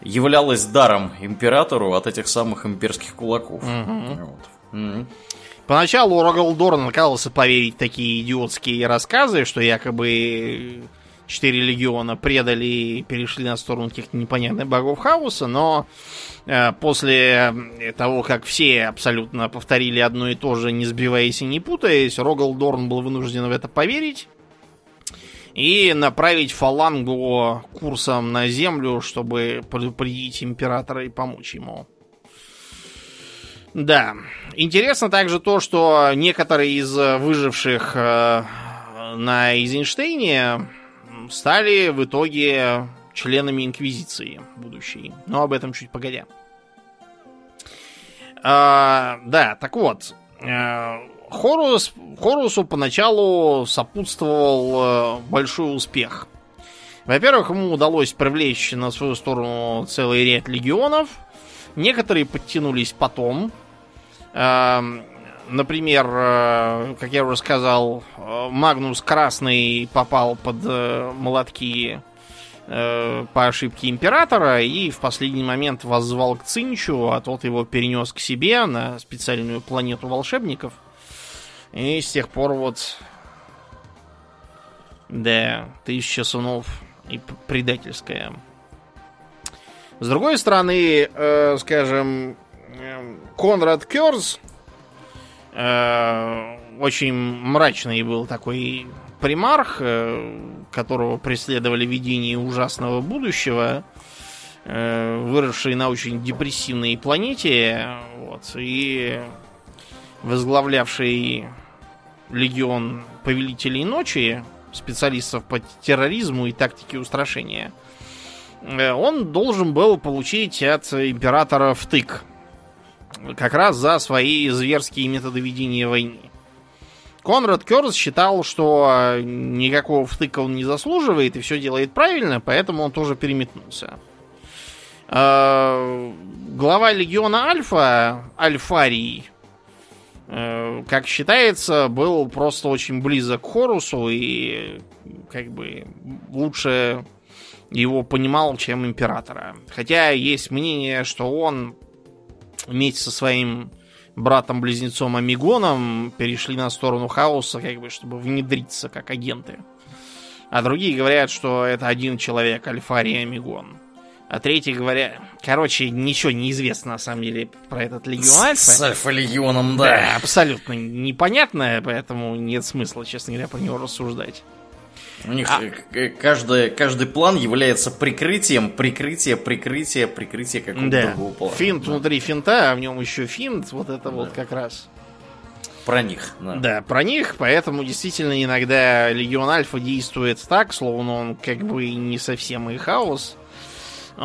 являлась даром императору от этих самых имперских кулаков. Угу. Вот. Угу. Поначалу Рогалдорн отказывался поверить в такие идиотские рассказы, что якобы четыре легиона предали и перешли на сторону каких-то непонятных богов хаоса, но э, после того, как все абсолютно повторили одно и то же, не сбиваясь и не путаясь, Рогалдорн был вынужден в это поверить и направить фалангу курсом на землю, чтобы предупредить императора и помочь ему. Да. Интересно также то, что некоторые из выживших э, на Эйзенштейне стали в итоге членами Инквизиции будущей. Но об этом чуть погодя. А, да, так вот. Хорус, Хорусу поначалу сопутствовал э, большой успех. Во-первых, ему удалось привлечь на свою сторону целый ряд легионов. Некоторые подтянулись потом. Эм, например, э, как я уже сказал, э, Магнус Красный попал под молотки по ошибке императора и в последний момент воззвал к Цинчу, а тот его перенес к себе на специальную планету волшебников – и с тех пор вот... Да, тысяча сунов и предательская. С другой стороны, э, скажем, э, Конрад Керс э, очень мрачный был такой примарх, э, которого преследовали видения ужасного будущего, э, выросший на очень депрессивной планете, вот, и возглавлявший легион повелителей ночи, специалистов по терроризму и тактике устрашения, э, он должен был получить от императора втык. Как раз за свои зверские методы ведения войны. Конрад Керс считал, что никакого втыка он не заслуживает и все делает правильно, поэтому он тоже переметнулся. Э, глава легиона Альфа, Альфарий, Э, как считается, был просто очень близок к Хорусу и как бы лучше его понимал, чем императора. Хотя есть мнение, что он вместе со своим братом-близнецом Амигоном перешли на сторону хаоса, как бы, чтобы внедриться как агенты. А другие говорят, что это один человек, Альфарий Амигон. А третий говоря... Короче, ничего не известно на самом деле про этот Легион Альфа. С Альфа-Легионом, да. Да, абсолютно непонятно, поэтому нет смысла, честно говоря, про него рассуждать. У них а... каждый, каждый план является прикрытием, прикрытие, прикрытие, прикрытие какого-то да. другого плана. Финт да. внутри финта, а в нем еще финт, вот это да. вот как раз. Про них, да. Да, про них, поэтому действительно иногда Легион Альфа действует так, словно он как бы не совсем и хаос,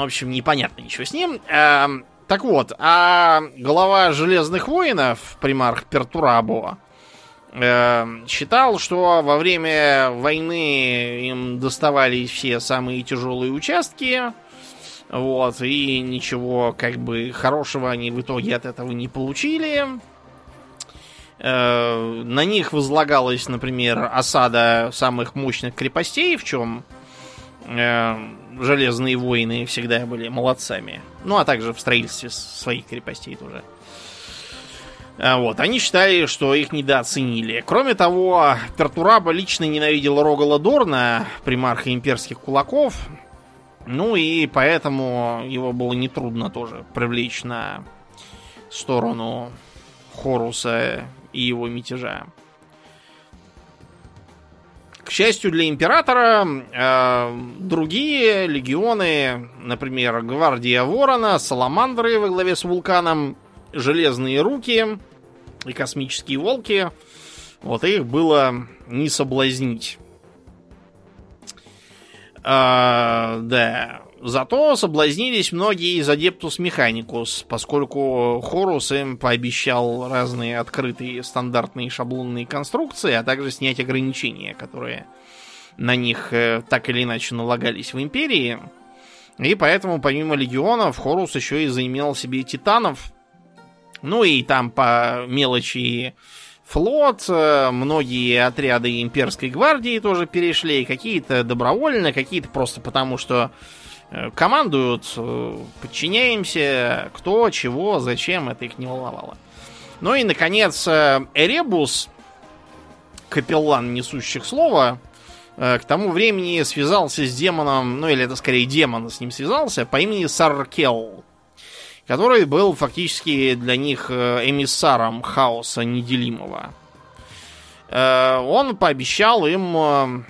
в общем, непонятно ничего с ним. Э, так вот, а глава Железных воинов, примарх Пертурабо, э, считал, что во время войны им доставались все самые тяжелые участки, вот, и ничего как бы хорошего они в итоге от этого не получили. Э, на них возлагалась, например, осада самых мощных крепостей, в чем железные воины всегда были молодцами. Ну, а также в строительстве своих крепостей тоже. А, вот, они считали, что их недооценили. Кроме того, Пертураба лично ненавидел Рогала Дорна, примарха имперских кулаков. Ну и поэтому его было нетрудно тоже привлечь на сторону Хоруса и его мятежа. К счастью для императора, э, другие легионы, например, Гвардия Ворона, Саламандры во главе с Вулканом, Железные Руки и Космические Волки, вот их было не соблазнить. А, да. Зато соблазнились многие из Адептус Механикус, поскольку Хорус им пообещал разные открытые стандартные шаблонные конструкции, а также снять ограничения, которые на них э, так или иначе налагались в Империи. И поэтому, помимо легионов, Хорус еще и заимел себе титанов. Ну и там по мелочи флот, э, многие отряды имперской гвардии тоже перешли, какие-то добровольно, какие-то просто потому, что командуют, э, подчиняемся, кто, чего, зачем, это их не волновало. Ну и, наконец, э, Эребус, капеллан несущих слова, к тому времени связался с демоном, ну или это скорее демон с ним связался, по имени Саркел, который был фактически для них эмиссаром хаоса неделимого. Он пообещал им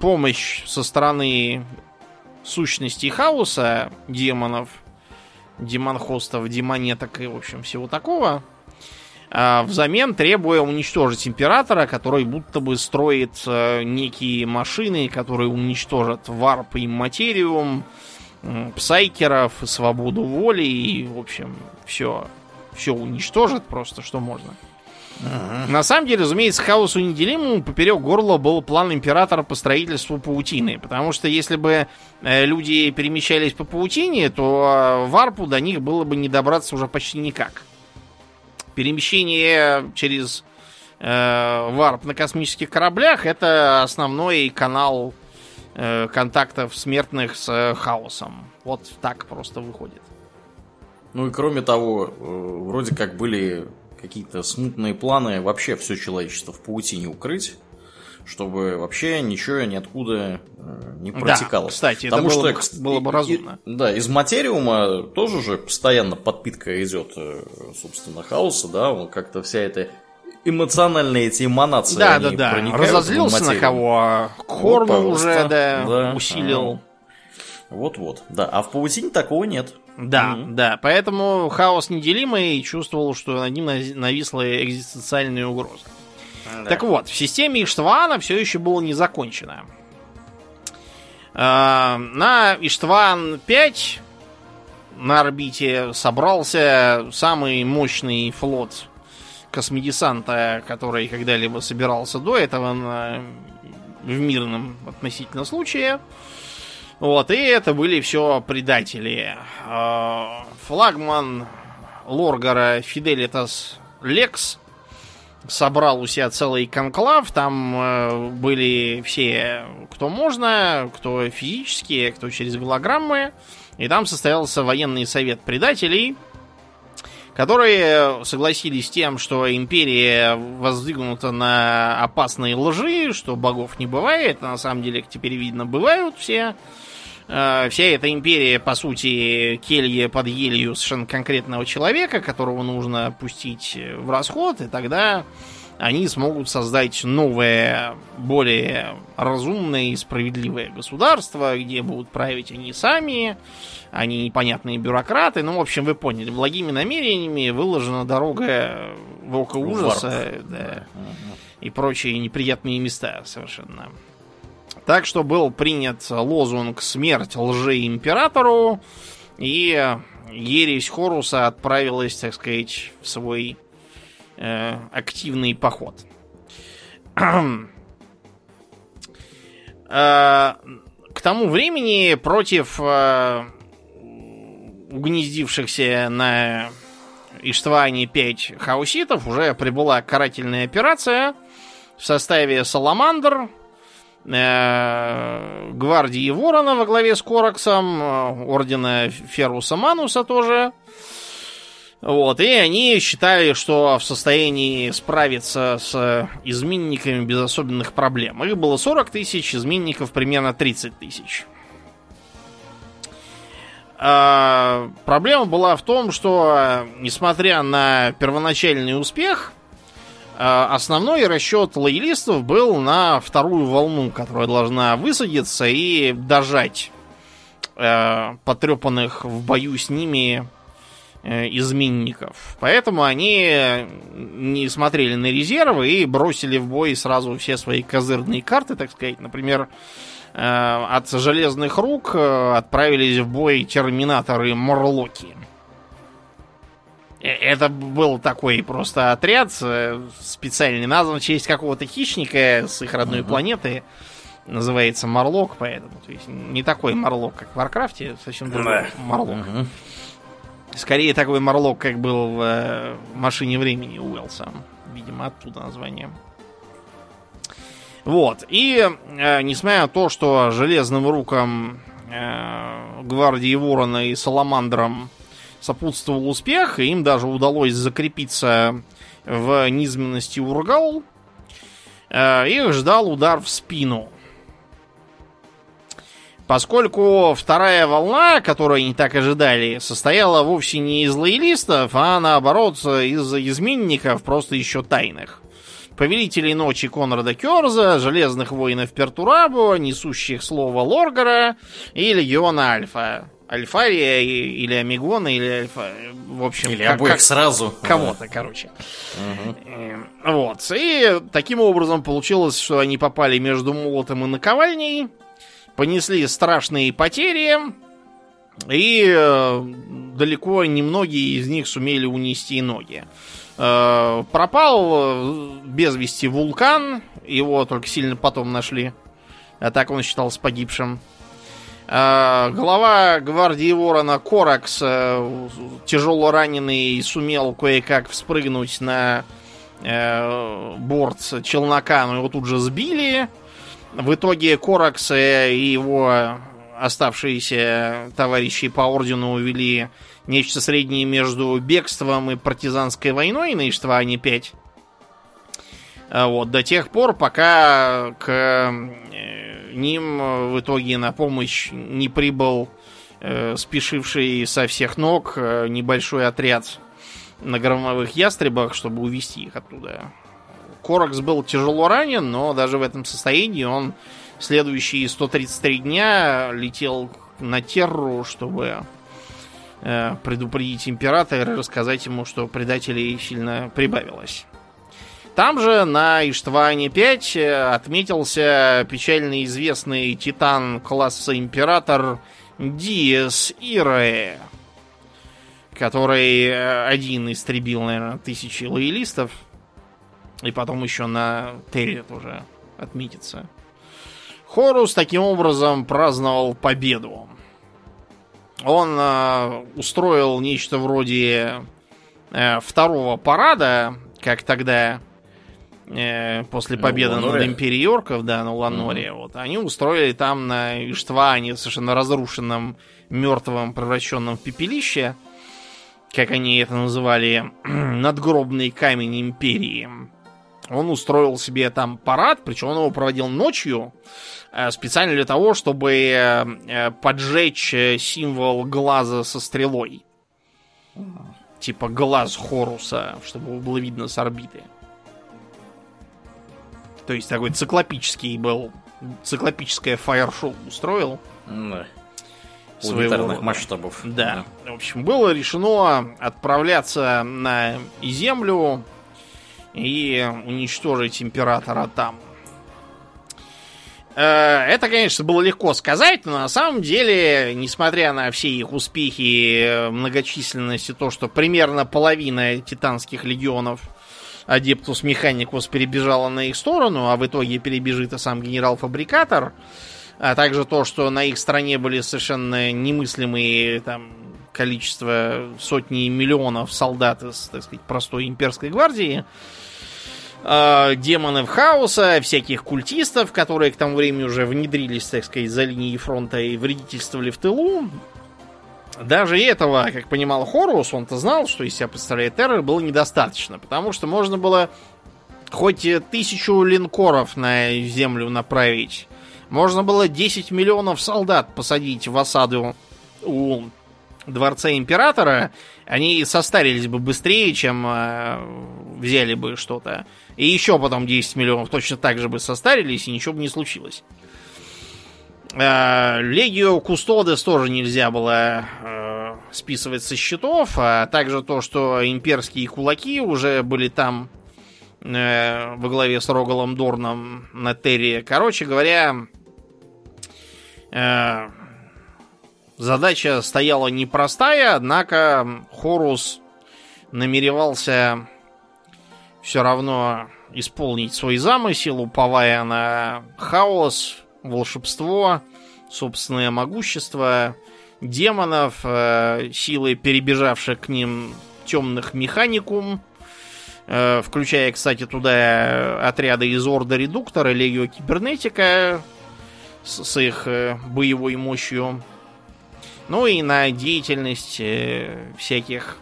помощь со стороны сущностей хаоса, демонов, демонхостов, демонеток и, в общем, всего такого, а взамен требуя уничтожить императора, который будто бы строит э, некие машины, которые уничтожат варп и материум, псайкеров, свободу воли и, в общем, все, все уничтожит просто, что можно. На самом деле, разумеется, хаосу неделимому поперек горла был план императора по строительству паутины. Потому что если бы э, люди перемещались по паутине, то э, варпу до них было бы не добраться уже почти никак. Перемещение через э, варп на космических кораблях это основной канал э, контактов смертных с э, хаосом. Вот так просто выходит. Ну и кроме того, э, вроде как были какие-то смутные планы вообще все человечество в паутине укрыть чтобы вообще ничего ниоткуда э, не протекало. Да, кстати, Потому это было, что, бы, было бы разумно. И, да, из материума тоже же постоянно подпитка идет, э, собственно, хаоса, да, как-то вся эта эмоциональные эти эманации да, да, да. Разозлился на кого, а Хорну вот, уже да, да, усилил. Вот-вот, да. А в паутине такого нет. Да, mm-hmm. да. Поэтому хаос неделимый чувствовал, что над ним нависла экзистенциальная угроза. Да. Так вот, в системе Иштвана все еще было не закончено. А, на Иштван-5 на орбите собрался самый мощный флот космодесанта, который когда-либо собирался до этого на, в мирном относительно случае. Вот, и это были все предатели. А, флагман Лоргара Фиделитас Лекс собрал у себя целый конклав. Там э, были все, кто можно, кто физически, кто через голограммы. И там состоялся военный совет предателей, которые согласились с тем, что империя воздвигнута на опасной лжи, что богов не бывает. А на самом деле теперь видно бывают все. Э, вся эта империя, по сути, келье под елью совершенно конкретного человека, которого нужно пустить в расход, и тогда они смогут создать новое, более разумное и справедливое государство, где будут править они сами, они непонятные бюрократы. Ну, в общем, вы поняли, благими намерениями выложена дорога в око ужаса да, и прочие неприятные места совершенно. Так что был принят лозунг «Смерть лжи императору», и ересь Хоруса отправилась, так сказать, в свой э, активный поход. э, к тому времени против э, угнездившихся на Иштване 5 хауситов уже прибыла карательная операция в составе Саламандр, гвардии Ворона во главе с Кораксом, э, ордена Феруса Мануса тоже. Вот, и они считали, что в состоянии справиться с изменниками без особенных проблем. Их было 40 тысяч, изменников примерно 30 тысяч. А, проблема была в том, что, несмотря на первоначальный успех, основной расчет лоялистов был на вторую волну, которая должна высадиться и дожать а, потрепанных в бою с ними э, изменников. Поэтому они не смотрели на резервы и бросили в бой сразу все свои козырные карты, так сказать. Например, Э, от железных рук э, отправились в бой терминаторы Морлоки. Э, это был такой просто отряд, специальный назван в честь какого-то хищника с их родной uh-huh. планеты. Называется Морлок, поэтому. То есть не такой Мурлок, как в Варкрафте, совсем другой uh-huh. Морлок. Uh-huh. Скорее такой Морлок, как был в машине времени Уэллса. Видимо, оттуда название. Вот. И э, несмотря на то, что железным рукам э, гвардии Ворона и Саламандрам сопутствовал успех, и им даже удалось закрепиться в низменности Ургал, э, их ждал удар в спину. Поскольку вторая волна, которую они так ожидали, состояла вовсе не из лоялистов, а наоборот из изменников, просто еще тайных. Повелителей ночи Конрада Керза, Железных воинов Пертурабу, Несущих Слово Лоргара и Легиона Альфа. Альфария или Амигона, или Альфа. В общем, или как, обоих как, сразу. Кого-то, короче. Угу. Вот. И таким образом получилось, что они попали между молотом и наковальней, понесли страшные потери, и э, далеко немногие из них сумели унести ноги. Э, пропал э, без вести вулкан, его только сильно потом нашли. А так он считался погибшим. Э, глава гвардии Ворона Коракс, э, тяжело раненый, сумел кое-как вспрыгнуть на э, борт челнока, но его тут же сбили. В итоге Коракс и его оставшиеся товарищи по ордену увели нечто среднее между бегством и партизанской войной на Иштване 5. А вот, до тех пор, пока к ним в итоге на помощь не прибыл э, спешивший со всех ног э, небольшой отряд на громовых ястребах, чтобы увести их оттуда. Коракс был тяжело ранен, но даже в этом состоянии он следующие 133 дня летел на Терру, чтобы Э, предупредить императора и рассказать ему, что предателей сильно прибавилось. Там же на Иштване 5 э, отметился печально известный титан класса император Диес Ире, который э, один истребил, наверное, тысячи лоялистов. И потом еще на Терре тоже отметится. Хорус таким образом праздновал победу. Он э, устроил нечто вроде э, второго парада, как тогда э, после победы ну, над Империей Орков, да, на Ланоре. Mm-hmm. Вот, они устроили там на Иштване, совершенно разрушенном, мертвом, превращенном в пепелище, как они это называли, надгробный камень Империи. Он устроил себе там парад, причем он его проводил ночью, Э, специально для того, чтобы э, поджечь символ глаза со стрелой. Типа глаз Хоруса, чтобы было видно с орбиты. То есть такой циклопический был. Циклопическое фаер-шоу устроил. Да. Своего масштабов. Да. да. В общем, было решено отправляться на Землю и уничтожить императора там. Э, это, конечно, было легко сказать, но на самом деле, несмотря на все их успехи, многочисленность и то, что примерно половина титанских легионов Адептус Механикус перебежала на их сторону, а в итоге перебежит и сам генерал-фабрикатор, а также то, что на их стороне были совершенно немыслимые там, количество сотни миллионов солдат из, так сказать, простой имперской гвардии, э, демонов хаоса, всяких культистов, которые к тому времени уже внедрились, так сказать, за линией фронта и вредительствовали в тылу. Даже этого, как понимал Хорус, он-то знал, что из себя представляет террор, было недостаточно, потому что можно было хоть тысячу линкоров на землю направить, можно было 10 миллионов солдат посадить в осаду у дворца императора, они состарились бы быстрее, чем э, взяли бы что-то. И еще потом 10 миллионов точно так же бы состарились, и ничего бы не случилось. Э, Легио Кустодес тоже нельзя было э, списывать со счетов, а также то, что имперские кулаки уже были там э, во главе с Рогалом Дорном на Терри. Короче говоря, э, задача стояла непростая, однако Хорус намеревался все равно исполнить свой замысел, уповая на хаос, волшебство, собственное могущество демонов, э, силы, перебежавших к ним темных механикум, э, включая, кстати, туда отряды из Орда Редуктора, Легио Кибернетика с, с их э, боевой мощью. Ну и на деятельность э, всяких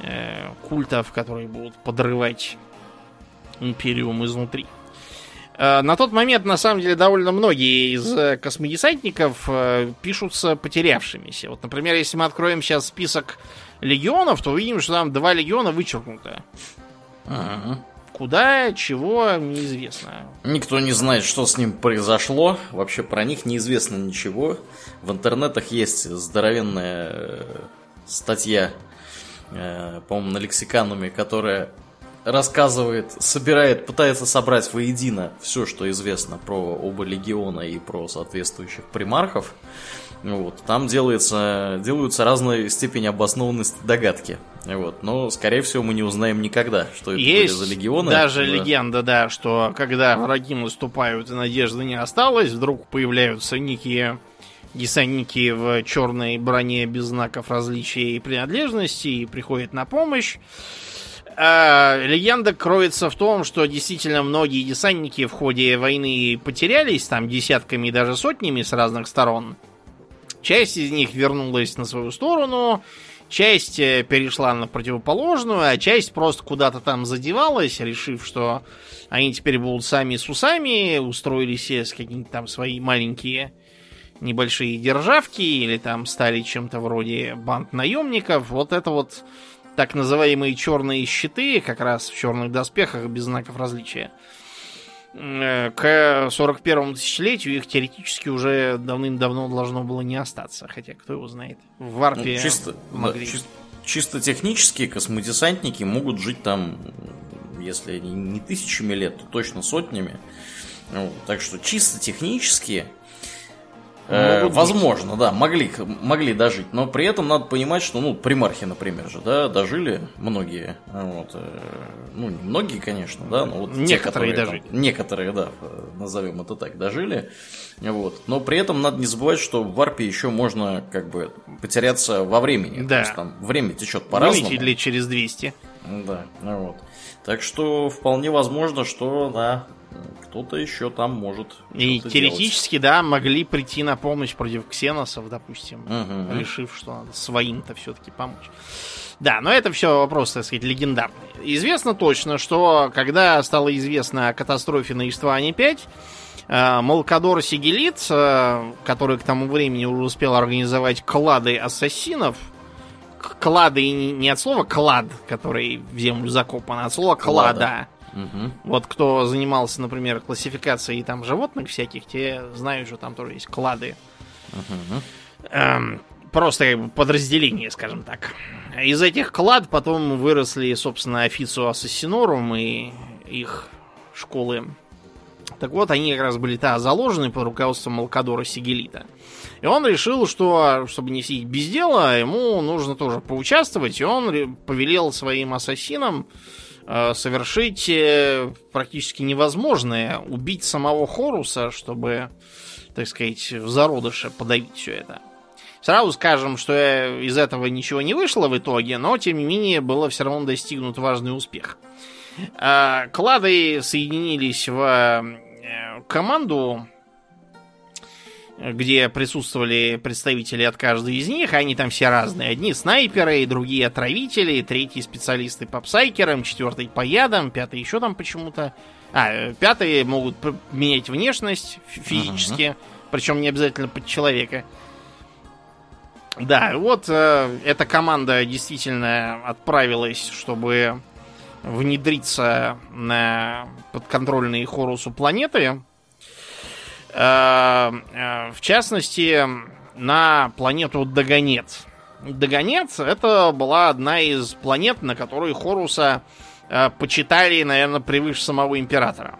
э, культов, которые будут подрывать Империум изнутри. Э, на тот момент, на самом деле, довольно многие из э, космодесантников э, пишутся потерявшимися. Вот, например, если мы откроем сейчас список легионов, то увидим, что там два легиона вычеркнуто. Ага. Куда, чего, неизвестно. Никто не знает, что с ним произошло. Вообще про них неизвестно ничего. В интернетах есть здоровенная статья, по-моему, на лексикануме, которая рассказывает, собирает, пытается собрать воедино все, что известно про оба легиона и про соответствующих примархов. Вот. Там делается, делаются разные степени обоснованности догадки. Вот. Но, скорее всего, мы не узнаем никогда, что это Есть были за легионы. даже Да. легенда, да, что когда враги наступают и надежды не осталось, вдруг появляются некие десантники в черной броне без знаков различия и принадлежности и приходят на помощь. А, легенда кроется в том, что действительно многие десантники в ходе войны потерялись там десятками и даже сотнями с разных сторон. Часть из них вернулась на свою сторону, часть э, перешла на противоположную, а часть просто куда-то там задевалась, решив, что они теперь будут сами с усами, устроили себе с какие-нибудь там свои маленькие небольшие державки, или там стали чем-то вроде банд наемников. Вот это вот так называемые черные щиты, как раз в черных доспехах без знаков различия. Э, К 41 тысячелетию их теоретически уже давным-давно должно было не остаться. Хотя, кто его знает. В Ну, варпе чисто, да, могли. чис- чисто технически космодесантники могут жить там, если они не тысячами лет, то точно сотнями. Ну, так что чисто технически э, Могут быть. возможно, да, могли, могли дожить. Но при этом надо понимать, что, ну, примархи, например, же, да, дожили многие. Вот, э, ну, не многие, конечно, да, но вот те, Некоторые которые там- дожили. некоторые, да, э, назовем это так, дожили. Вот. Но при этом надо не забывать, что в варпе еще можно как бы потеряться во времени. Да. То есть там время течет по-разному. Вылетели ли через 200. Да, ну вот. Так что вполне возможно, что да, кто-то еще там может. И теоретически, да, могли прийти на помощь против ксеносов, допустим, делать. Мгм. решив, что надо своим-то все-таки помочь. Да, но это все вопрос, так сказать, легендарный. Известно точно, что когда стало известно о катастрофе на Истване-5, э, Малкадор Сигелит, э, который к тому времени уже успел организовать клады ассасинов, клады не не от слова клад, который в землю закопан, а от слова Клада. клада. Мгм. Вот кто занимался, например, классификацией там животных всяких, те знают, что там тоже есть клады. Мгм. Эм, просто как бы подразделение, скажем так. Из этих клад потом выросли, собственно, Офицу Ассасинорум и их школы. Так вот, они как раз были та заложены под руководством Малкадора Сигелита. И он решил, что, чтобы не сидеть без дела, ему нужно тоже поучаствовать, и он повелел своим ассасинам э, совершить э, практически невозможное, убить самого Хоруса, чтобы, так сказать, в зародыше подавить все это. Сразу скажем, что э, из этого ничего не вышло в итоге, но тем не менее было все равно достигнут важный успех. Клады соединились в э, команду, где присутствовали представители от каждой из них. Они там все разные. Одни снайперы, другие отравители, третьи специалисты по псайкерам, четвертый по ядам, пятый еще там почему-то. А, э, пятые могут менять внешность фи- физически, причем не обязательно под человека. Да, вот э, эта команда действительно отправилась, чтобы внедриться на подконтрольные Хорусу планеты. Э, э, в частности, на планету Дагонет. Дагонет это была одна из планет, на которой Хоруса э, почитали, наверное, превыше самого императора.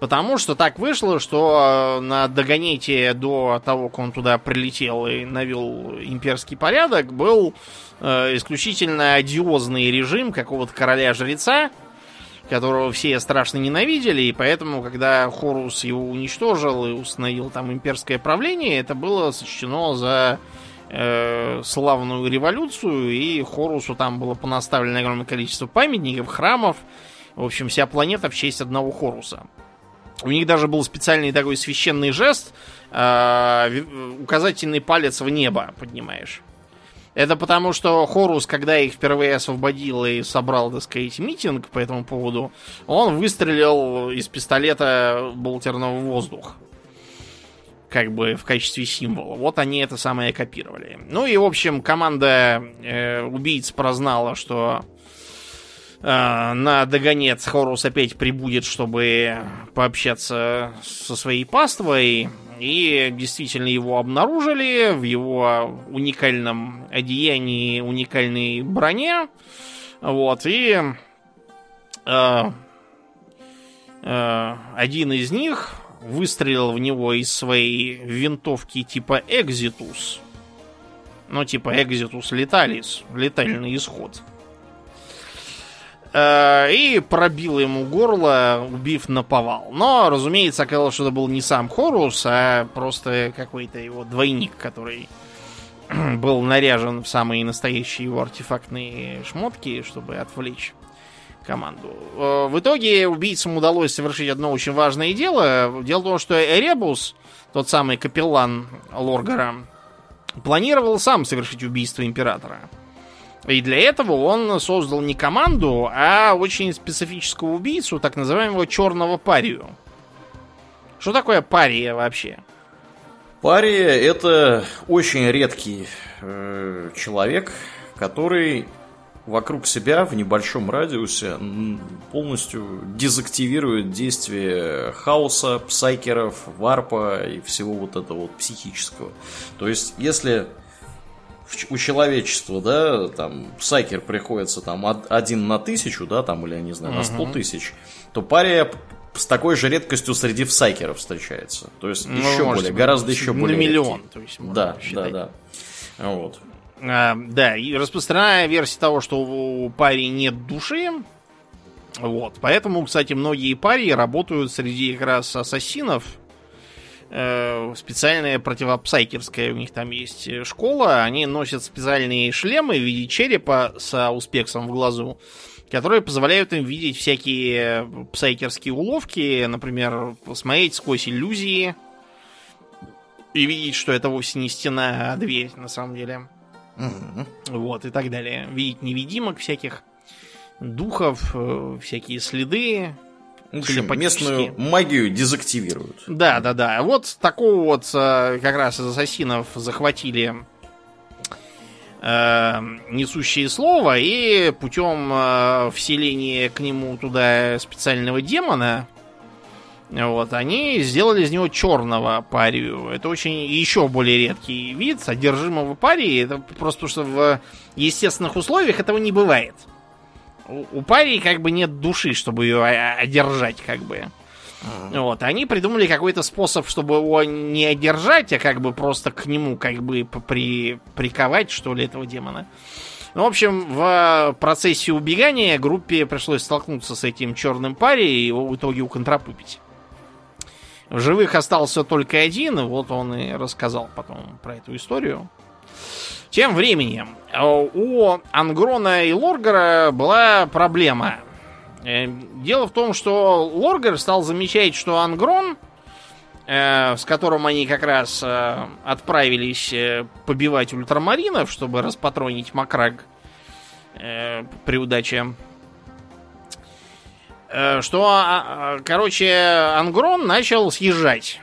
Потому что так вышло, что на Дагонете до того, как он туда прилетел и навел имперский порядок, был э, исключительно одиозный режим какого-то короля-жреца, которого все страшно ненавидели, и поэтому, когда Хорус его уничтожил и установил там имперское правление, это было сочтено за э, славную революцию, и Хорусу там было понаставлено огромное количество памятников, храмов, в общем, вся планета в честь одного Хоруса. У них даже был специальный такой священный жест, э, указательный палец в небо поднимаешь. Это потому, что Хорус, когда их впервые освободил и собрал, так сказать, митинг по этому поводу, он выстрелил из пистолета болтерного в воздух. Как бы в качестве символа. Вот они это самое копировали. Ну и, в общем, команда э, убийц прознала, что э, на Дагонец Хорус опять прибудет, чтобы пообщаться со своей паствой. И действительно его обнаружили в его уникальном одеянии, уникальной броне. Вот, и э, э, один из них выстрелил в него из своей винтовки типа Экзитус. Ну, типа Экзитус Леталис, летальный исход. Э, и пробил ему горло, убив на повал. Но, разумеется, оказалось, что это был не сам Хорус, а просто какой-то его двойник, который был наряжен в самые настоящие его артефактные шмотки, чтобы отвлечь команду. Э, в итоге убийцам удалось совершить одно очень важное дело. Дело в том, что Эребус, тот самый капеллан Лоргара, планировал сам совершить убийство императора. И для этого он создал не команду, а очень специфического убийцу, так называемого черного парию. Что такое пария вообще? Пария это очень редкий э, человек, который вокруг себя в небольшом радиусе полностью дезактивирует действие хаоса, псайкеров, варпа и всего вот этого вот психического. То есть, если у человечества, да, там, сайкер приходится там один на тысячу, да, там, или, я не знаю, на сто тысяч, то пария с такой же редкостью среди всайкеров встречается. То есть ну, еще более, гораздо еще более. На миллион, редкий. то есть, да, считать. да, да. Вот. А, да, и распространенная версия того, что у пари нет души. Вот. Поэтому, кстати, многие пари работают среди как раз ассасинов, специальная противопсайкерская у них там есть э, школа. Они носят специальные шлемы в виде черепа с успексом в глазу, которые позволяют им видеть всякие псайкерские уловки, например, посмотреть сквозь иллюзии и видеть, что это вовсе не стена, а дверь на самом деле. Угу. Вот, и так далее. Видеть невидимок всяких, духов, э, всякие следы, в общем, местную магию дезактивируют. Да, да, да. Вот такого вот э, как раз из ассасинов захватили э, несущие слово и путем э, вселения к нему туда специального демона вот, они сделали из него черного парию. Это очень еще более редкий вид одержимого парии. Это просто потому, что в естественных условиях этого не бывает у пари как бы нет души, чтобы ее одержать, как бы. Uh-huh. Вот, они придумали какой-то способ, чтобы его не одержать, а как бы просто к нему как бы при, приковать, что ли, этого демона. Ну, в общем, в процессе убегания группе пришлось столкнуться с этим черным пари и его в итоге уконтропупить. В живых остался только один, вот он и рассказал потом про эту историю. Тем временем э, у Ангрона и Лоргара была проблема. Э, дело в том, что Лоргар стал замечать, что Ангрон, э, с которым они как раз отправились побивать ультрамаринов, чтобы распатронить Макраг при удаче, что, а, а, короче, Ангрон начал съезжать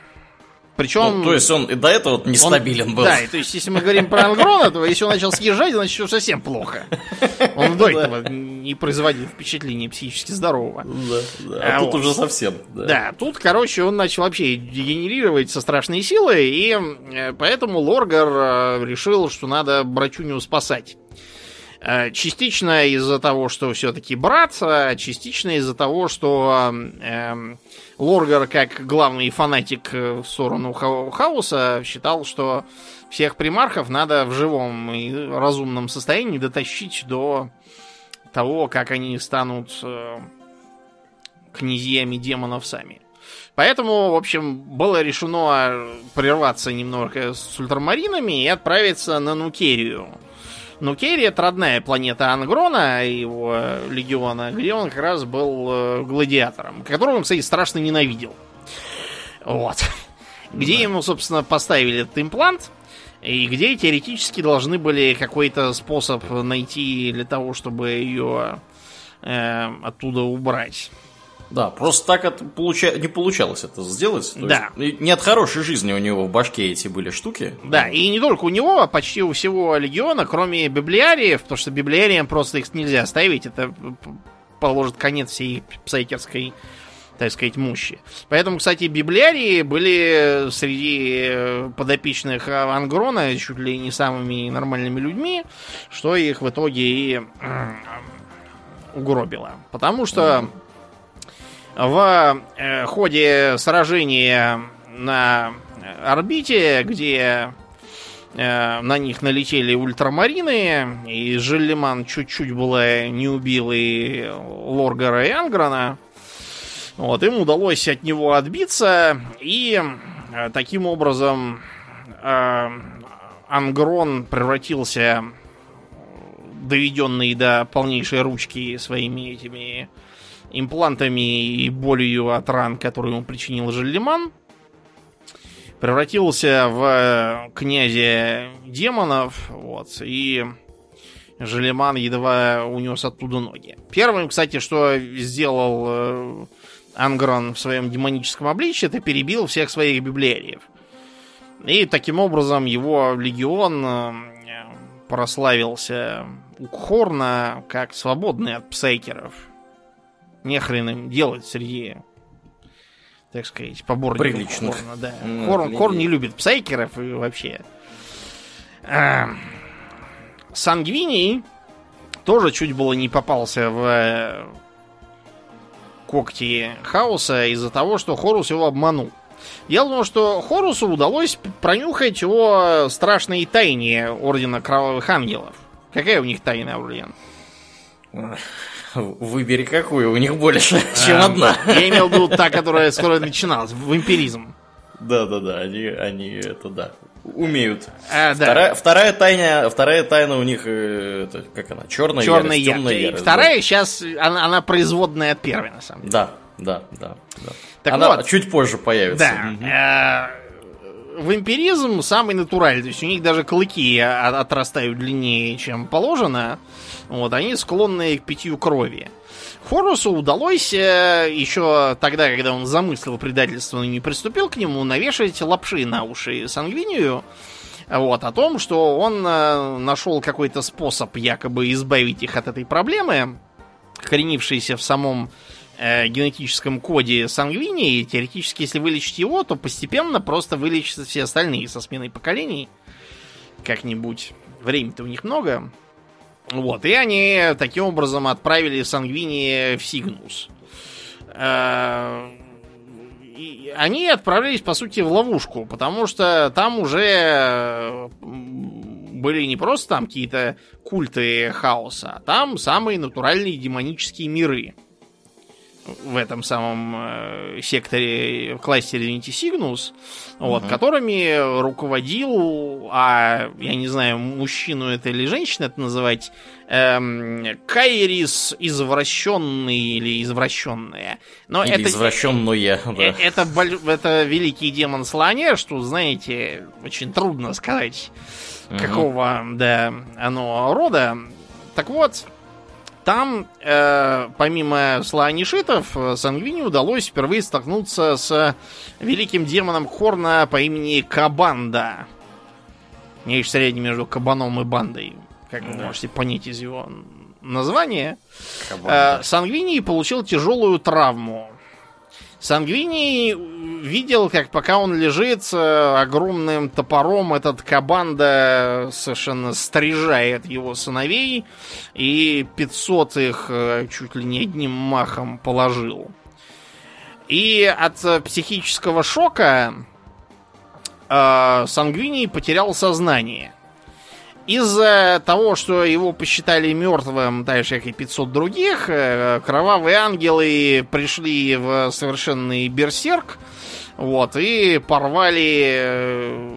Причем... Ну, то есть он и до этого вот нестабилен он, был. Да, то есть если мы говорим про Ангрона, то если он начал съезжать, значит все совсем плохо. Он до этого не производил впечатления психически здорового. Да, да. А, а тут вот. уже совсем. Да. да, тут, короче, он начал вообще дегенерировать со страшной силой, и э, поэтому Лоргар э, решил, что надо Брачуню спасать. Э, частично из-за того, что все-таки брат, а частично из-за того, что э, Лоргар, как главный фанатик э, в сторону ха- хаоса, считал, что всех примархов надо в живом и разумном состоянии дотащить до того, как они станут э, князьями демонов сами. Поэтому, в общем, было решено прерваться немного с ультрамаринами и отправиться на Нукерию но Керри это родная планета Ангрона, его легиона, где он как раз был э, гладиатором, которого он, кстати, страшно ненавидел. Вот. Где да. ему, собственно, поставили этот имплант, и где теоретически должны были какой-то способ найти для того, чтобы ее э, оттуда убрать. Да, просто так это получа... не получалось это сделать. Да. Есть, не от хорошей жизни у него в башке эти были штуки. Да, и не только у него, а почти у всего легиона, кроме библиариев, потому что библиариям просто их нельзя ставить, это положит конец всей псайкерской так сказать, мощи. Поэтому, кстати, библиарии были среди подопечных Ангрона чуть ли не самыми нормальными людьми, что их в итоге и угробило. Потому что в э, ходе сражения на орбите, где э, на них налетели ультрамарины, и Желлиман чуть-чуть было не убил и Лоргара и Анграна, вот, им удалось от него отбиться, и э, таким образом э, Ангрон превратился доведенный до полнейшей ручки своими этими имплантами и болью от ран, которую ему причинил Желлиман, превратился в князя демонов, вот, и Желеман едва унес оттуда ноги. Первым, кстати, что сделал э, Ангрон в своем демоническом обличье, это перебил всех своих библиариев. И таким образом его легион э, прославился у Кхорна как свободный от псайкеров – нехрен им делать среди, так сказать, поборников Приличных. Хорна. Да. Mm, Хорн, Хорн не любит псайкеров и вообще. А, Сангвиний тоже чуть было не попался в э, когти хаоса из-за того, что Хорус его обманул. В том, что Хорусу удалось пронюхать о страшной тайне Ордена Кровавых Ангелов. Какая у них тайна, Аурлиен? Выбери какую, у них больше, чем а, одна. Я имел в виду та, которая скоро начиналась, вампиризм. Да-да-да, они, они это да, умеют. А, вторая, да. вторая, тайна, вторая тайна у них, э, это, как она, черная, черная ярость, темная ярость. Вторая да. сейчас, она, она производная от первой, на самом деле. Да, да, да. да. Так она вот, чуть позже появится. Да. Вампиризм самый натуральный, то есть у них даже клыки отрастают длиннее, чем положено. Вот, они склонны к питью крови. Хорусу удалось э, еще тогда, когда он замыслил предательство, но не приступил к нему, навешать лапши на уши Сангвинию. Вот, о том, что он э, нашел какой-то способ якобы избавить их от этой проблемы, коренившейся в самом э, генетическом коде Сангвинии. Теоретически, если вылечить его, то постепенно просто вылечатся все остальные со сменой поколений. Как-нибудь. Времени-то у них много. Вот, и они таким образом отправили Сангвини в Сигнус. Э, они отправились, по сути, в ловушку, потому что там уже были не просто там какие-то культы хаоса, а там самые натуральные демонические миры в этом самом э, секторе, в кластере Divinity Signus, вот, угу. которыми руководил, а я не знаю, мужчину это или женщину это называть, эм, Кайрис извращенный или извращенная. Но или это, извращенное, э, да. это, это, это великий демон слоне, что, знаете, очень трудно сказать, угу. какого, да, оно рода. Так вот, там, э, помимо слоанишитов, Сангвини удалось впервые столкнуться с великим демоном Хорна по имени Кабанда. Нечто среднее между кабаном и бандой, как вы Да. можете понять из его названия. Кабанда. Э, Сангвини получил тяжелую травму. Сангвини видел, как пока он лежит э, огромным топором, этот кабанда совершенно стрижает его сыновей и 500 их э, чуть ли не одним махом положил. И от э, психического шока э, Сангвини потерял сознание. Из-за того, что его посчитали мертвым, же, как и 500 других, э, кровавые ангелы пришли в совершенный берсерк, вот, и порвали э,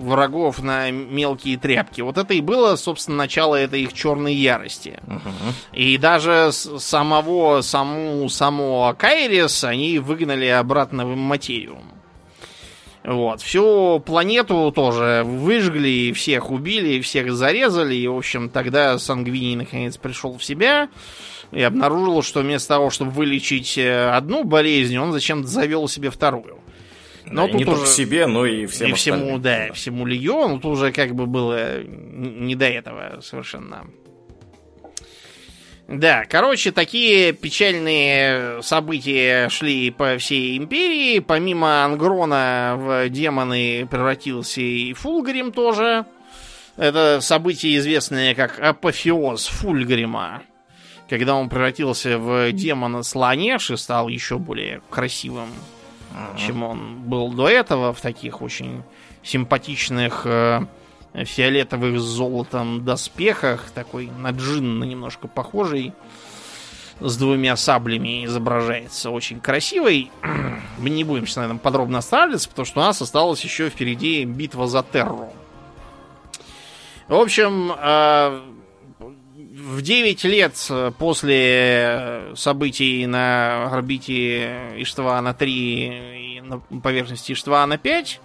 врагов на мелкие тряпки. Вот это и было, собственно, начало этой их черной ярости. Мгм. И даже самого, саму, самого Кайрис они выгнали обратно в материум. Вот. Всю планету тоже выжгли, всех убили, всех зарезали. И, в общем, тогда Сангвини наконец пришел в себя и обнаружил, что вместо того, чтобы вылечить э, одну болезнь, он зачем-то завел себе вторую. Но Да, и не тут только уже- себе, но и всем и всему, остальным. да, всему легиону тут уже как бы было не до этого совершенно. Да, короче, такие печальные события шли по всей империи. Помимо Ангрона в демоны превратился и Фулгрим тоже. Это событие, известное как апофеоз Фульгрима. Когда он превратился в демона Слонеш и стал еще более красивым чем он был до этого в таких очень симпатичных э, фиолетовых с золотом доспехах, такой на джинна немножко похожий, с двумя саблями изображается, очень красивый. Мы не будем сейчас на этом подробно останавливаться, потому что у нас осталась еще впереди битва за Терру. В общем, э, в 9 лет после событий на орбите Иштвана-3 и на поверхности Иштвана-5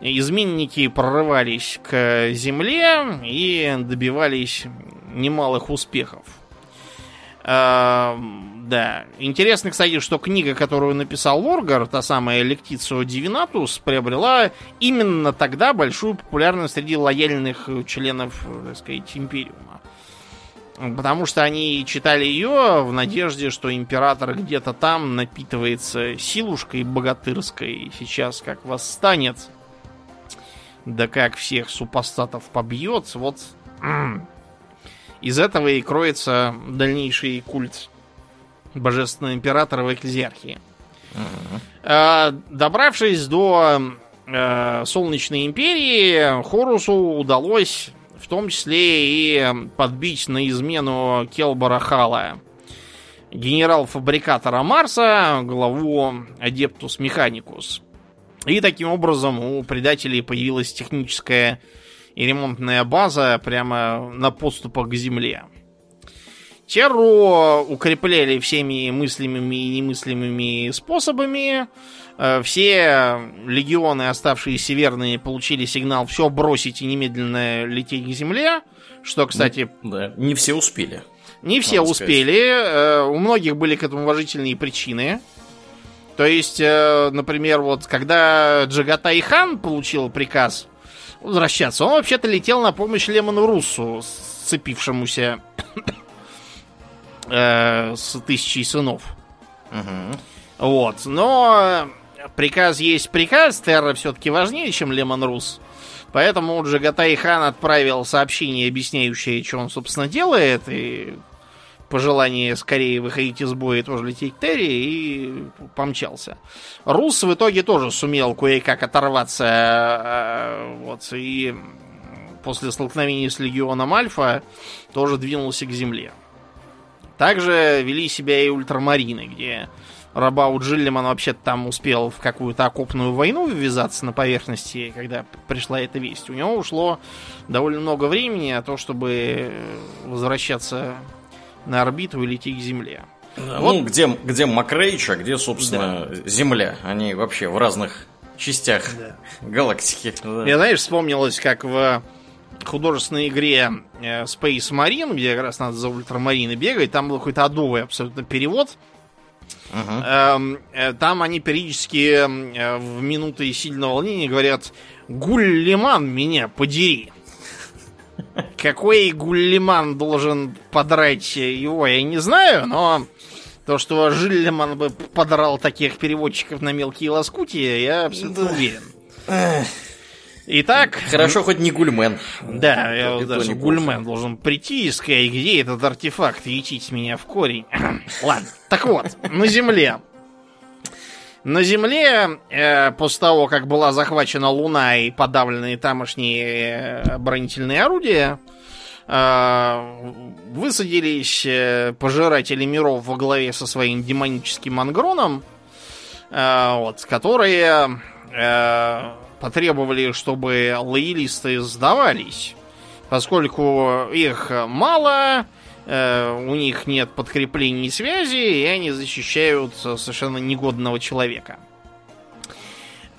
изменники прорывались к Земле и добивались немалых успехов. А, да. Интересно, кстати, что книга, которую написал Лоргар, та самая Lectitio Divinatus, приобрела именно тогда большую популярность среди лояльных членов, так сказать, Империума. Потому что они читали ее в надежде, что император где-то там напитывается силушкой богатырской и сейчас как восстанет. Да как всех супостатов побьет. Вот из этого и кроется дальнейший культ божественного императора в экклезиархии. Э, Добравшись до э, Солнечной империи, Хорусу удалось в том числе и подбить на измену Келбара Хала, генерал-фабрикатора Марса, главу Адептус Механикус. И таким образом у предателей появилась техническая и ремонтная база прямо на подступах к Земле. Терру укрепляли всеми мыслимыми и немыслимыми способами. Э, Все легионы, оставшиеся верные, получили сигнал все бросить и немедленно лететь к земле. Что, кстати, Да, не все успели. не все надо сказать. успели. э, У многих были к этому уважительные причины. То есть, э, например, вот когда Джагатай Хан получил приказ возвращаться, он вообще-то летел на помощь Лемону Руссу, сцепившемуся э, с тысячей сынов. Мгм. Вот. Но приказ есть приказ, Терра все-таки важнее, чем Лемон Рус. Поэтому Джагатай Хан отправил сообщение, объясняющее, что он, собственно, делает, и пожелание скорее выходить из боя и тоже лететь к Терри, и помчался. Рус в итоге тоже сумел кое-как оторваться, э, вот, и после столкновения с Легионом Альфа тоже двинулся к земле. Также вели себя и ультрамарины, где Рабау Джиллиман вообще-то там успел в какую-то окопную войну ввязаться на поверхности, когда пришла эта весть. У него ушло довольно много времени на то, чтобы возвращаться на орбиту и лететь к Земле. Да, Вот. Ну, где, где Макрейч, а где, собственно, Земля. Они вообще в разных частях галактики. Да. Мне, знаешь, вспомнилось, как в художественной игре э, Space Marine, где как раз надо за ультрамарины бегать, там был какой-то адовый абсолютно перевод. Uh-huh. Там они периодически э, в минуты сильного волнения говорят «Гуллиман, меня подери!» Какой Гуллиман должен подрать его, я не знаю, но то, что Жиллиман бы подрал таких переводчиков на мелкие лоскутия, я абсолютно да. уверен. Итак... Хорошо, хоть не Гульмен. Да, я вот даже Гульмен должен прийти и сказать, где этот артефакт, ячить меня в корень. Ладно, так вот, на Земле на Земле, э, после того, как была захвачена Луна и подавлены тамошние э, оборонительные орудия, э, высадились э, пожиратели миров во главе со своим демоническим ангроном, э, вот, которые э, потребовали, чтобы лоялисты сдавались, поскольку их мало, у них нет подкреплений и связи, и они защищают совершенно негодного человека.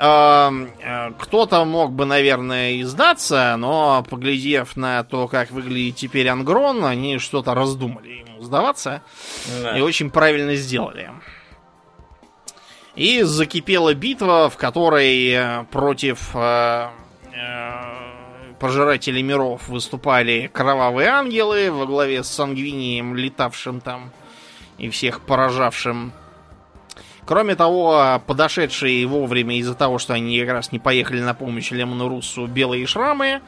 Эм, э, кто-то мог бы, наверное, и сдаться, но, поглядев на то, как выглядит теперь Ангрон, они что-то раздумали ему сдаваться. Да. И очень правильно сделали. И закипела битва, в которой э, против пожиратели миров выступали кровавые ангелы во главе с Сангвинием, летавшим там и всех поражавшим. Кроме того, подошедшие вовремя из-за того, что они как раз не поехали на помощь Лемону Руссу, белые шрамы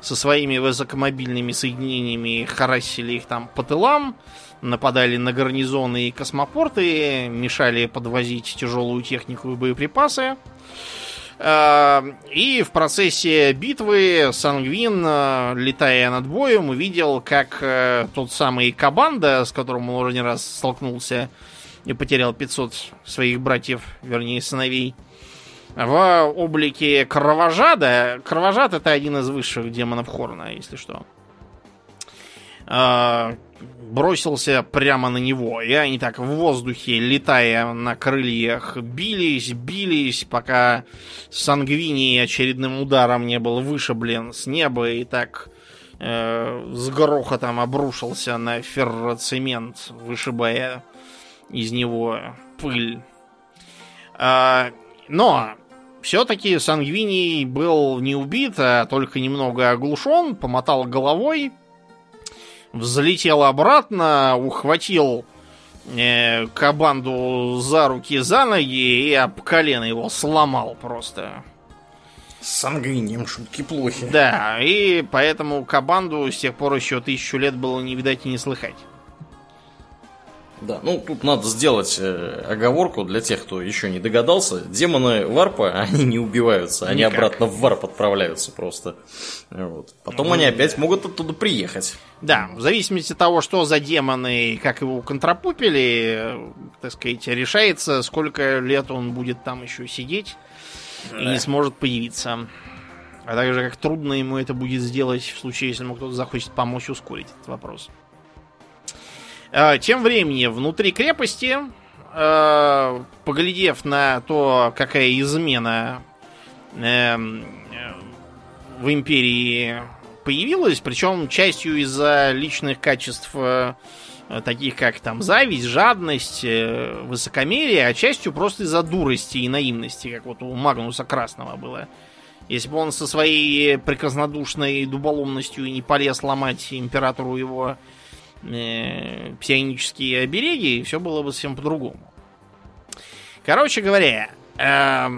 со своими высокомобильными соединениями харасили их там по тылам, нападали на гарнизоны и космопорты, мешали подвозить тяжелую технику и боеприпасы. Эм, и в процессе битвы Сангвин, э, летая над боем, увидел, как э, тот самый Кабанда, с которым он уже не раз столкнулся и потерял 500 своих братьев, вернее, сыновей, в облике Кровожада. Кровожад это один из высших демонов Хорна, если что. Бросился прямо на него. И они так в воздухе, летая на крыльях, бились, бились, пока Сангвини очередным ударом не был вышиблен с неба и так э, с грохотом обрушился на ферроцемент, вышибая из него пыль. А, но все-таки Сангвини был не убит, а только немного оглушен, помотал головой, взлетел обратно, ухватил э, кабанду за руки, за ноги и об колено его сломал просто. С сангвинием шутки плохи. Да, и поэтому кабанду с тех пор еще тысячу лет было не видать и не слыхать. Да, ну тут надо сделать э, оговорку для тех, кто еще не догадался. Демоны варпа, они не убиваются, они Никак. обратно в варп отправляются просто. Вот. Потом ну, они опять могут оттуда приехать. Да, в зависимости от того, что за демоны, как его контрапупили, так сказать, решается, сколько лет он будет там еще сидеть да. и не сможет появиться. А также, как трудно ему это будет сделать в случае, если ему кто-то захочет помочь ускорить этот вопрос. А, тем временем, внутри крепости, а, поглядев на то, какая измена эм, в империи появилась, причем частью из-за личных качеств э, таких как там зависть, жадность, э, высокомерие, а частью просто из-за дурости и наивности, как вот у Магнуса Красного было. Если бы он со своей прекраснодушной дуболомностью не полез ломать императору его э, псионические обереги, и все было бы совсем по-другому. Короче говоря, э,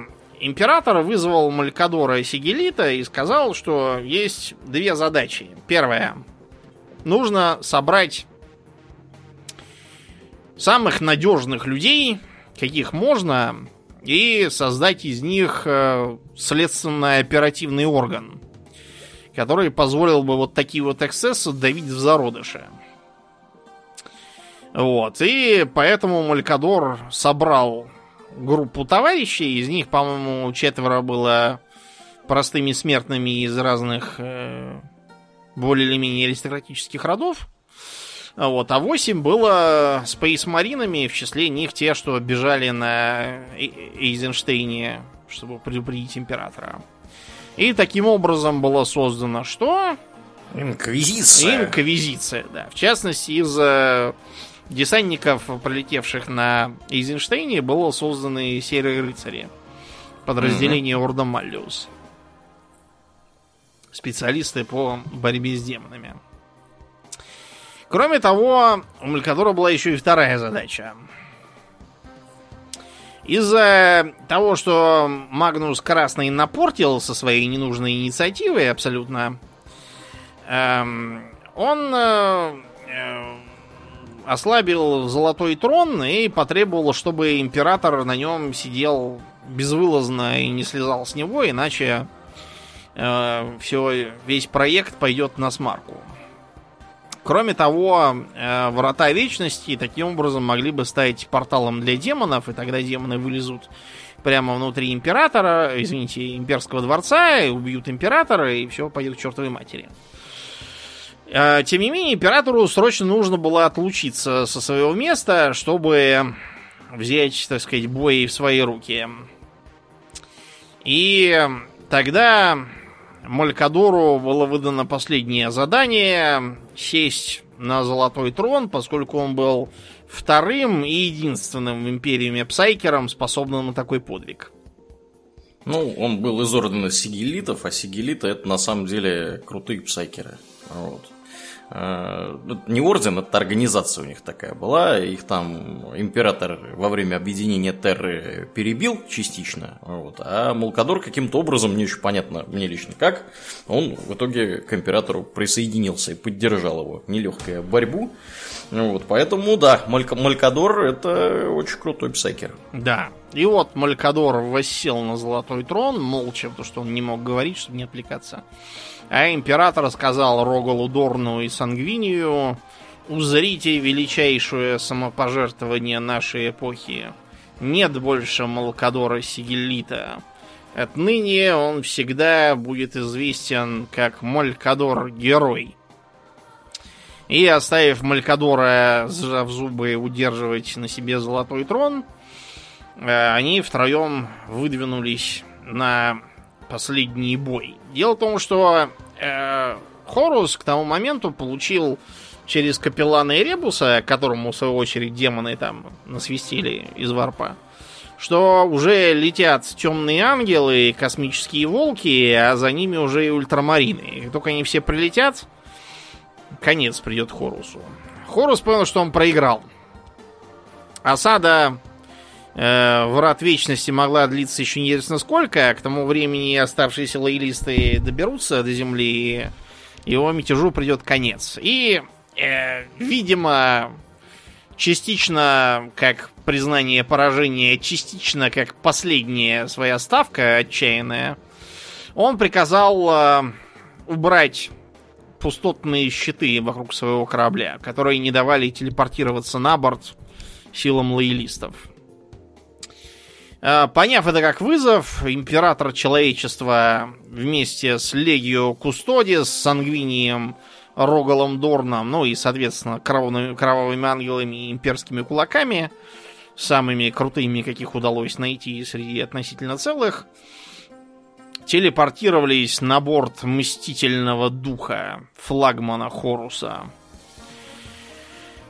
император вызвал Малькадора Сигелита и сказал, что есть две задачи. Первая. Нужно собрать самых надежных людей, каких можно, и создать из них э, следственно-оперативный орган, который позволил бы вот такие вот эксцессы давить в зародыше. Вот. И поэтому Малькадор собрал группу товарищей. Из них, по-моему, четверо было простыми смертными из разных э, более или менее аристократических родов. Вот, а восемь было спейс-маринами, в числе них те, что бежали на Эйзенштейне, чтобы предупредить императора. И таким образом было создано что? Инквизиция. Инквизиция, да. В частности, из э, десантников, прилетевших на Эйзенштейне, было созданы серые рыцари. Подразделение mm-hmm. Орда Маллиус. Специалисты по борьбе с демонами. Кроме того, у Малькадора была еще и вторая задача. Из-за того, что Магнус Красный напортил со своей ненужной инициативой абсолютно, эм, он э, э, ослабил Золотой Трон и потребовал, чтобы император на нем сидел безвылазно и не слезал с него, иначе э, все, весь проект пойдет на смарку. Кроме того, э, врата вечности таким образом могли бы стать порталом для демонов, и тогда демоны вылезут прямо внутри императора, извините, имперского дворца, и убьют императора, и все пойдет к чертовой матери. Э, тем не менее, императору срочно нужно было отлучиться со своего места, чтобы взять, так сказать, бой в свои руки. И тогда Малькадору было выдано последнее задание сесть на золотой трон, поскольку он был вторым и единственным в Империуме Псайкером, способным на такой подвиг. Ну, он был из ордена сигилитов, а сигилиты это на самом деле крутые псайкеры. Вот. Э, ну, не орден, это организация у них такая была. Их там император во время объединения Терры перебил частично. Вот, а Малкадор каким-то образом, не очень понятно мне лично как, он в итоге к императору присоединился и поддержал его. Нелегкая борьбу. Вот, поэтому, да, Мальк Малькадор это очень крутой псайкер. Да. И вот Малькадор воссел на золотой трон, молча, потому что он не мог говорить, чтобы не отвлекаться. А император сказал Рогалу Дорну и Сангвинию, узрите величайшее самопожертвование нашей эпохи. Нет больше Малкадора Сигелита. Отныне он всегда будет известен как Малькадор-герой. И оставив Малькадора, сжав зубы, удерживать на себе золотой трон, э, они втроем выдвинулись на последний бой. Дело в том, что э, Хорус к тому моменту получил через капеллана Эребуса, которому, в свою очередь, демоны там насвистили из варпа, что уже летят темные ангелы, космические волки, а за ними уже и ультрамарины. И только они все прилетят, конец придет Хорусу. Хорус понял, что он проиграл. Осада Врат Вечности могла длиться еще неизвестно сколько. К тому времени оставшиеся лоялисты доберутся до Земли, и его мятежу придет конец. И, э, видимо, частично как признание поражения, частично как последняя своя ставка отчаянная, он приказал э, убрать пустотные щиты вокруг своего корабля, которые не давали телепортироваться на борт силам лоялистов. Э, поняв это как вызов, император человечества вместе с Легио Кустодис, с Сангвинием, Рогалом Дорном, ну и, соответственно, кровавыми, кровавыми ангелами и имперскими кулаками, самыми крутыми, каких удалось найти среди относительно целых, телепортировались на борт Мстительного Духа, флагмана Хоруса.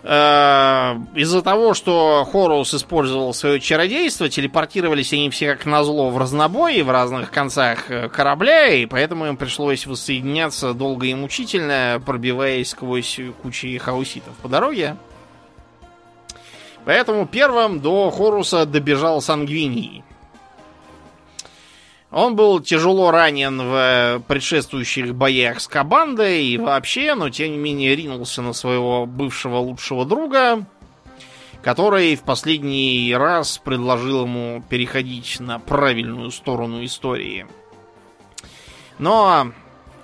Э, из-за того, что Хорус использовал свое чародейство, телепортировались они все как назло в разнобой в разных концах э, корабля, и поэтому им пришлось воссоединяться долго и мучительно, пробиваясь сквозь кучи хауситов по дороге. Поэтому первым до Хоруса добежал Сангвиний. Он был тяжело ранен в предшествующих боях с Кабандой и вообще, но тем не менее ринулся на своего бывшего лучшего друга, который в последний раз предложил ему переходить на правильную сторону истории. Но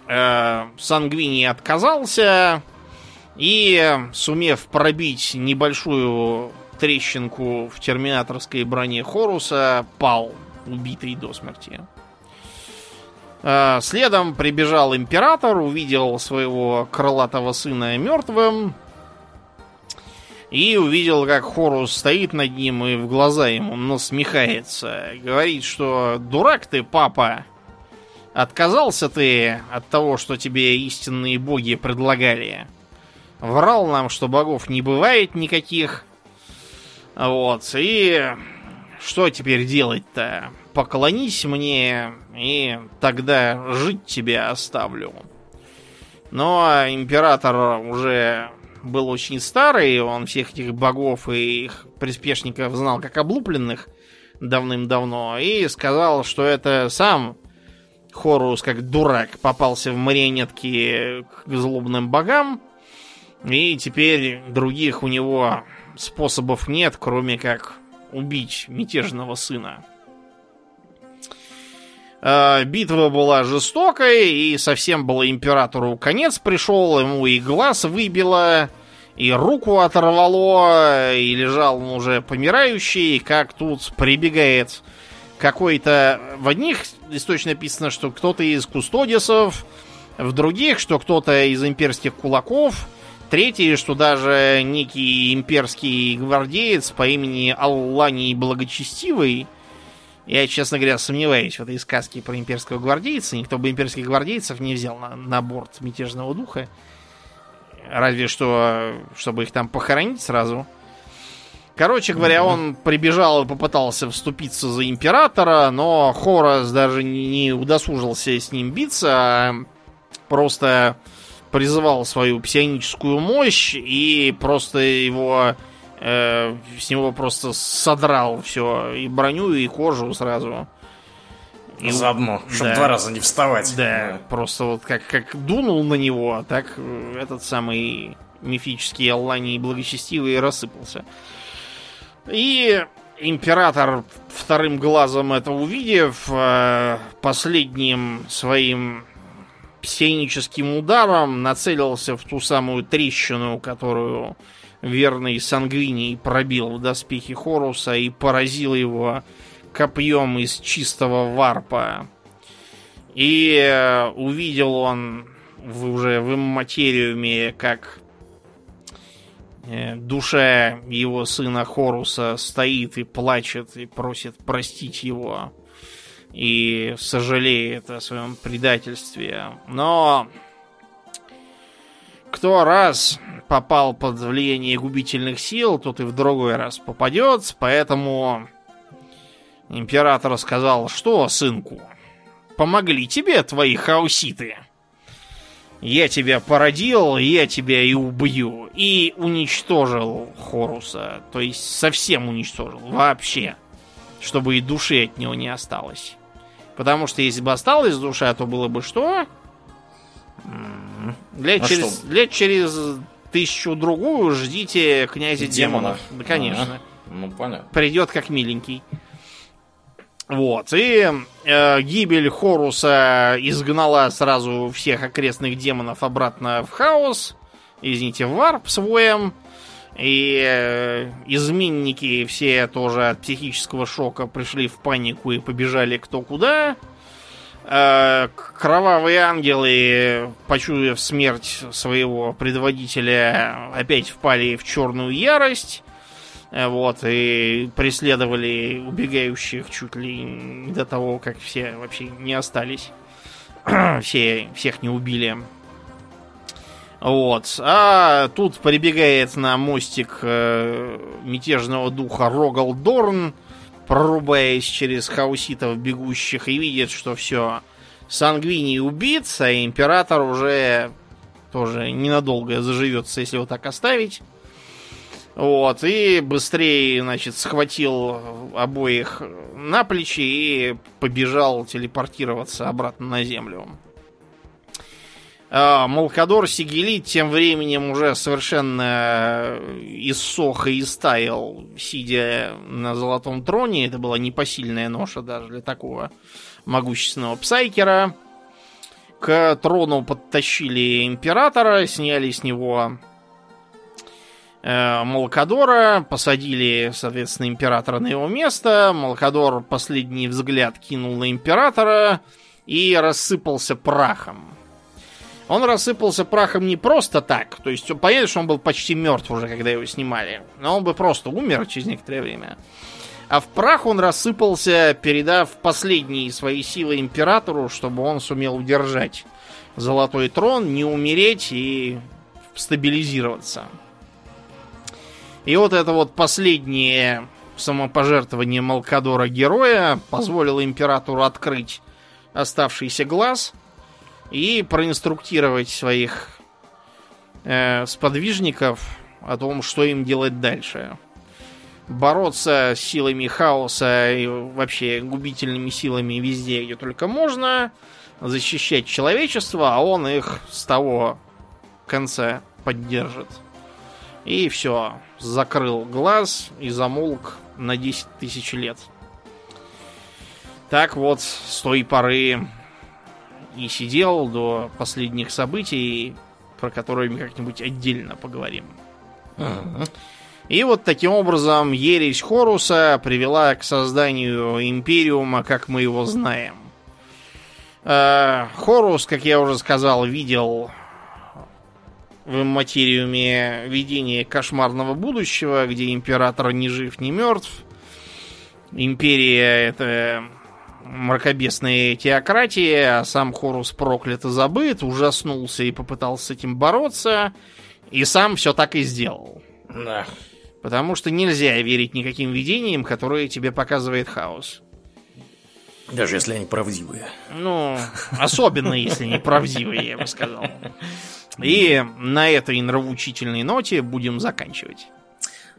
э, Сангвини отказался и, сумев пробить небольшую трещинку в терминаторской броне Хоруса, пал, убитый до смерти. Э, следом прибежал император, увидел своего крылатого сына мертвым. И увидел, как Хорус стоит над ним и в глаза ему насмехается. Говорит, что дурак ты, папа. Отказался ты от того, что тебе истинные боги предлагали. Врал нам, что богов не бывает никаких. Вот, и что теперь делать-то? Поклонись мне, и тогда жить тебя оставлю. Но император уже был очень старый, он всех этих богов и их приспешников знал как облупленных давным-давно, и сказал, что это сам Хорус, как дурак, попался в марионетки к злобным богам, и теперь других у него способов нет, кроме как убить мятежного сына. Э, битва была жестокой, и совсем было императору конец пришел, ему и глаз выбило, и руку оторвало, и лежал он уже помирающий, как тут прибегает какой-то... В одних источно написано, что кто-то из кустодисов, в других, что кто-то из имперских кулаков, третий, что даже некий имперский гвардеец по имени Алланий Благочестивый, я, честно говоря, сомневаюсь в этой сказке про имперского гвардейца. Никто бы имперских гвардейцев не взял на, на борт мятежного духа. Разве что, чтобы их там похоронить сразу. Короче говоря, он прибежал и попытался вступиться за императора, но Хорос даже не удосужился с ним биться, а просто призывал свою псионическую мощь и просто его с него просто содрал все и броню, и кожу сразу. И заодно, чтобы да. два раза не вставать. Да, да, просто вот как, как дунул на него, так э, этот самый мифический Аллани благочестивый рассыпался. И император, вторым глазом это увидев, э, последним своим псионическим ударом нацелился в ту самую трещину, которую верный Сангвиний пробил в доспехи Хоруса и поразил его копьем из чистого варпа. И э, увидел он уже в материуме, как э, душа его сына Хоруса стоит и плачет и просит простить его и сожалеет о своем предательстве. Но кто раз попал под влияние губительных сил, тот и в другой раз попадет, поэтому император сказал, что, сынку, помогли тебе твои хауситы? Я тебя породил, я тебя и убью. И уничтожил Хоруса. То есть совсем уничтожил. Вообще. Чтобы и души от него не осталось. Потому что если бы осталась душа, то было бы что? Лет, а через, что? лет через тысячу-другую ждите князя демонов. демонов. Да, конечно. А, ну, понятно. Придет как миленький. Вот. И э, гибель Хоруса изгнала сразу всех окрестных демонов обратно в хаос. Извините, в варп своем. И э, изменники все тоже от психического шока пришли в панику и побежали кто куда. Э, кровавые ангелы, почуяв смерть своего предводителя, опять впали в черную ярость. Э, вот, и преследовали убегающих чуть ли до того, как все вообще не остались. все, всех не убили. Вот. А тут прибегает на мостик э, мятежного духа Рогал Дорн, прорубаясь через хауситов бегущих, и видит, что все, Сангвини убит, а император уже тоже ненадолго заживется, если его так оставить. Вот, и быстрее, значит, схватил обоих на плечи и побежал телепортироваться обратно на землю. А, Малкадор Сигелит тем временем уже совершенно иссох и истаял, сидя на золотом троне. Это была непосильная ноша даже для такого могущественного псайкера. К трону подтащили императора, сняли с него э, Малкадора, посадили, соответственно, императора на его место. Малкадор последний взгляд кинул на императора и рассыпался прахом. Он рассыпался прахом не просто так. То есть понятно, что он был почти мертв уже, когда его снимали. Но он бы просто умер через некоторое время. А в прах он рассыпался, передав последние свои силы императору, чтобы он сумел удержать золотой трон, не умереть и стабилизироваться. И вот это вот последнее самопожертвование Малкадора героя позволило императору открыть оставшийся глаз и проинструктировать своих э, сподвижников о том, что им делать дальше. Бороться с силами хаоса и вообще губительными силами везде, где только можно, защищать человечество, а он их с того конца поддержит. И все, закрыл глаз и замолк на 10 тысяч лет. Так вот, с той поры и сидел до последних событий, про которые мы как-нибудь отдельно поговорим. И вот таким образом ересь Хоруса привела к созданию Империума, как мы его знаем. Э, Хорус, как я уже сказал, видел в материуме видение кошмарного будущего, где император ни жив, ни мертв. Империя это мракобесная теократия, а сам Хорус проклят и забыт, ужаснулся и попытался с этим бороться, и сам все так и сделал. Да. Потому что нельзя верить никаким видениям, которые тебе показывает хаос. Даже если они правдивые. Ну, особенно если они правдивые, я бы сказал. И на этой нравоучительной ноте будем заканчивать.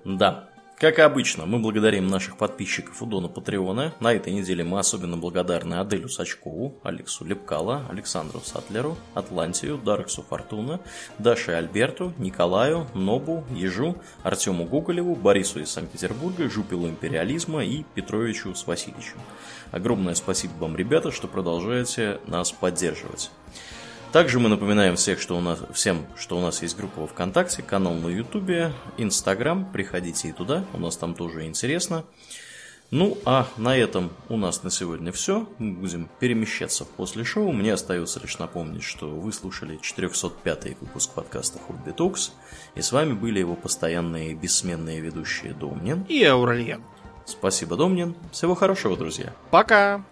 Да. Как и обычно, мы благодарим наших подписчиков у Дона Патреона. На этой неделе мы особенно благодарны Аделю Сачкову, Алексу Лепкала, Александру Сатлеру, Атлантию, Дарксу Фортуна, Даше Альберту, Николаю, Нобу, Ежу, Артему Гоголеву, Борису из Санкт-Петербурга, Жупилу Империализма и Петровичу с Васильевичем. Огромное спасибо вам, ребята, что продолжаете нас поддерживать. Также мы напоминаем всех, что у нас, всем, что у нас есть группа во ВКонтакте, канал на Ютубе, Инстаграм. Приходите и туда, у нас там тоже интересно. Ну, а на этом у нас на сегодня все. Мы будем перемещаться после шоу. Мне остается лишь напомнить, что вы слушали 405 выпуск подкаста Хобби Токс. И с вами были его постоянные бессменные ведущие Домнин И Аурельян. Спасибо, Домнин. Всего хорошего, друзья. Пока!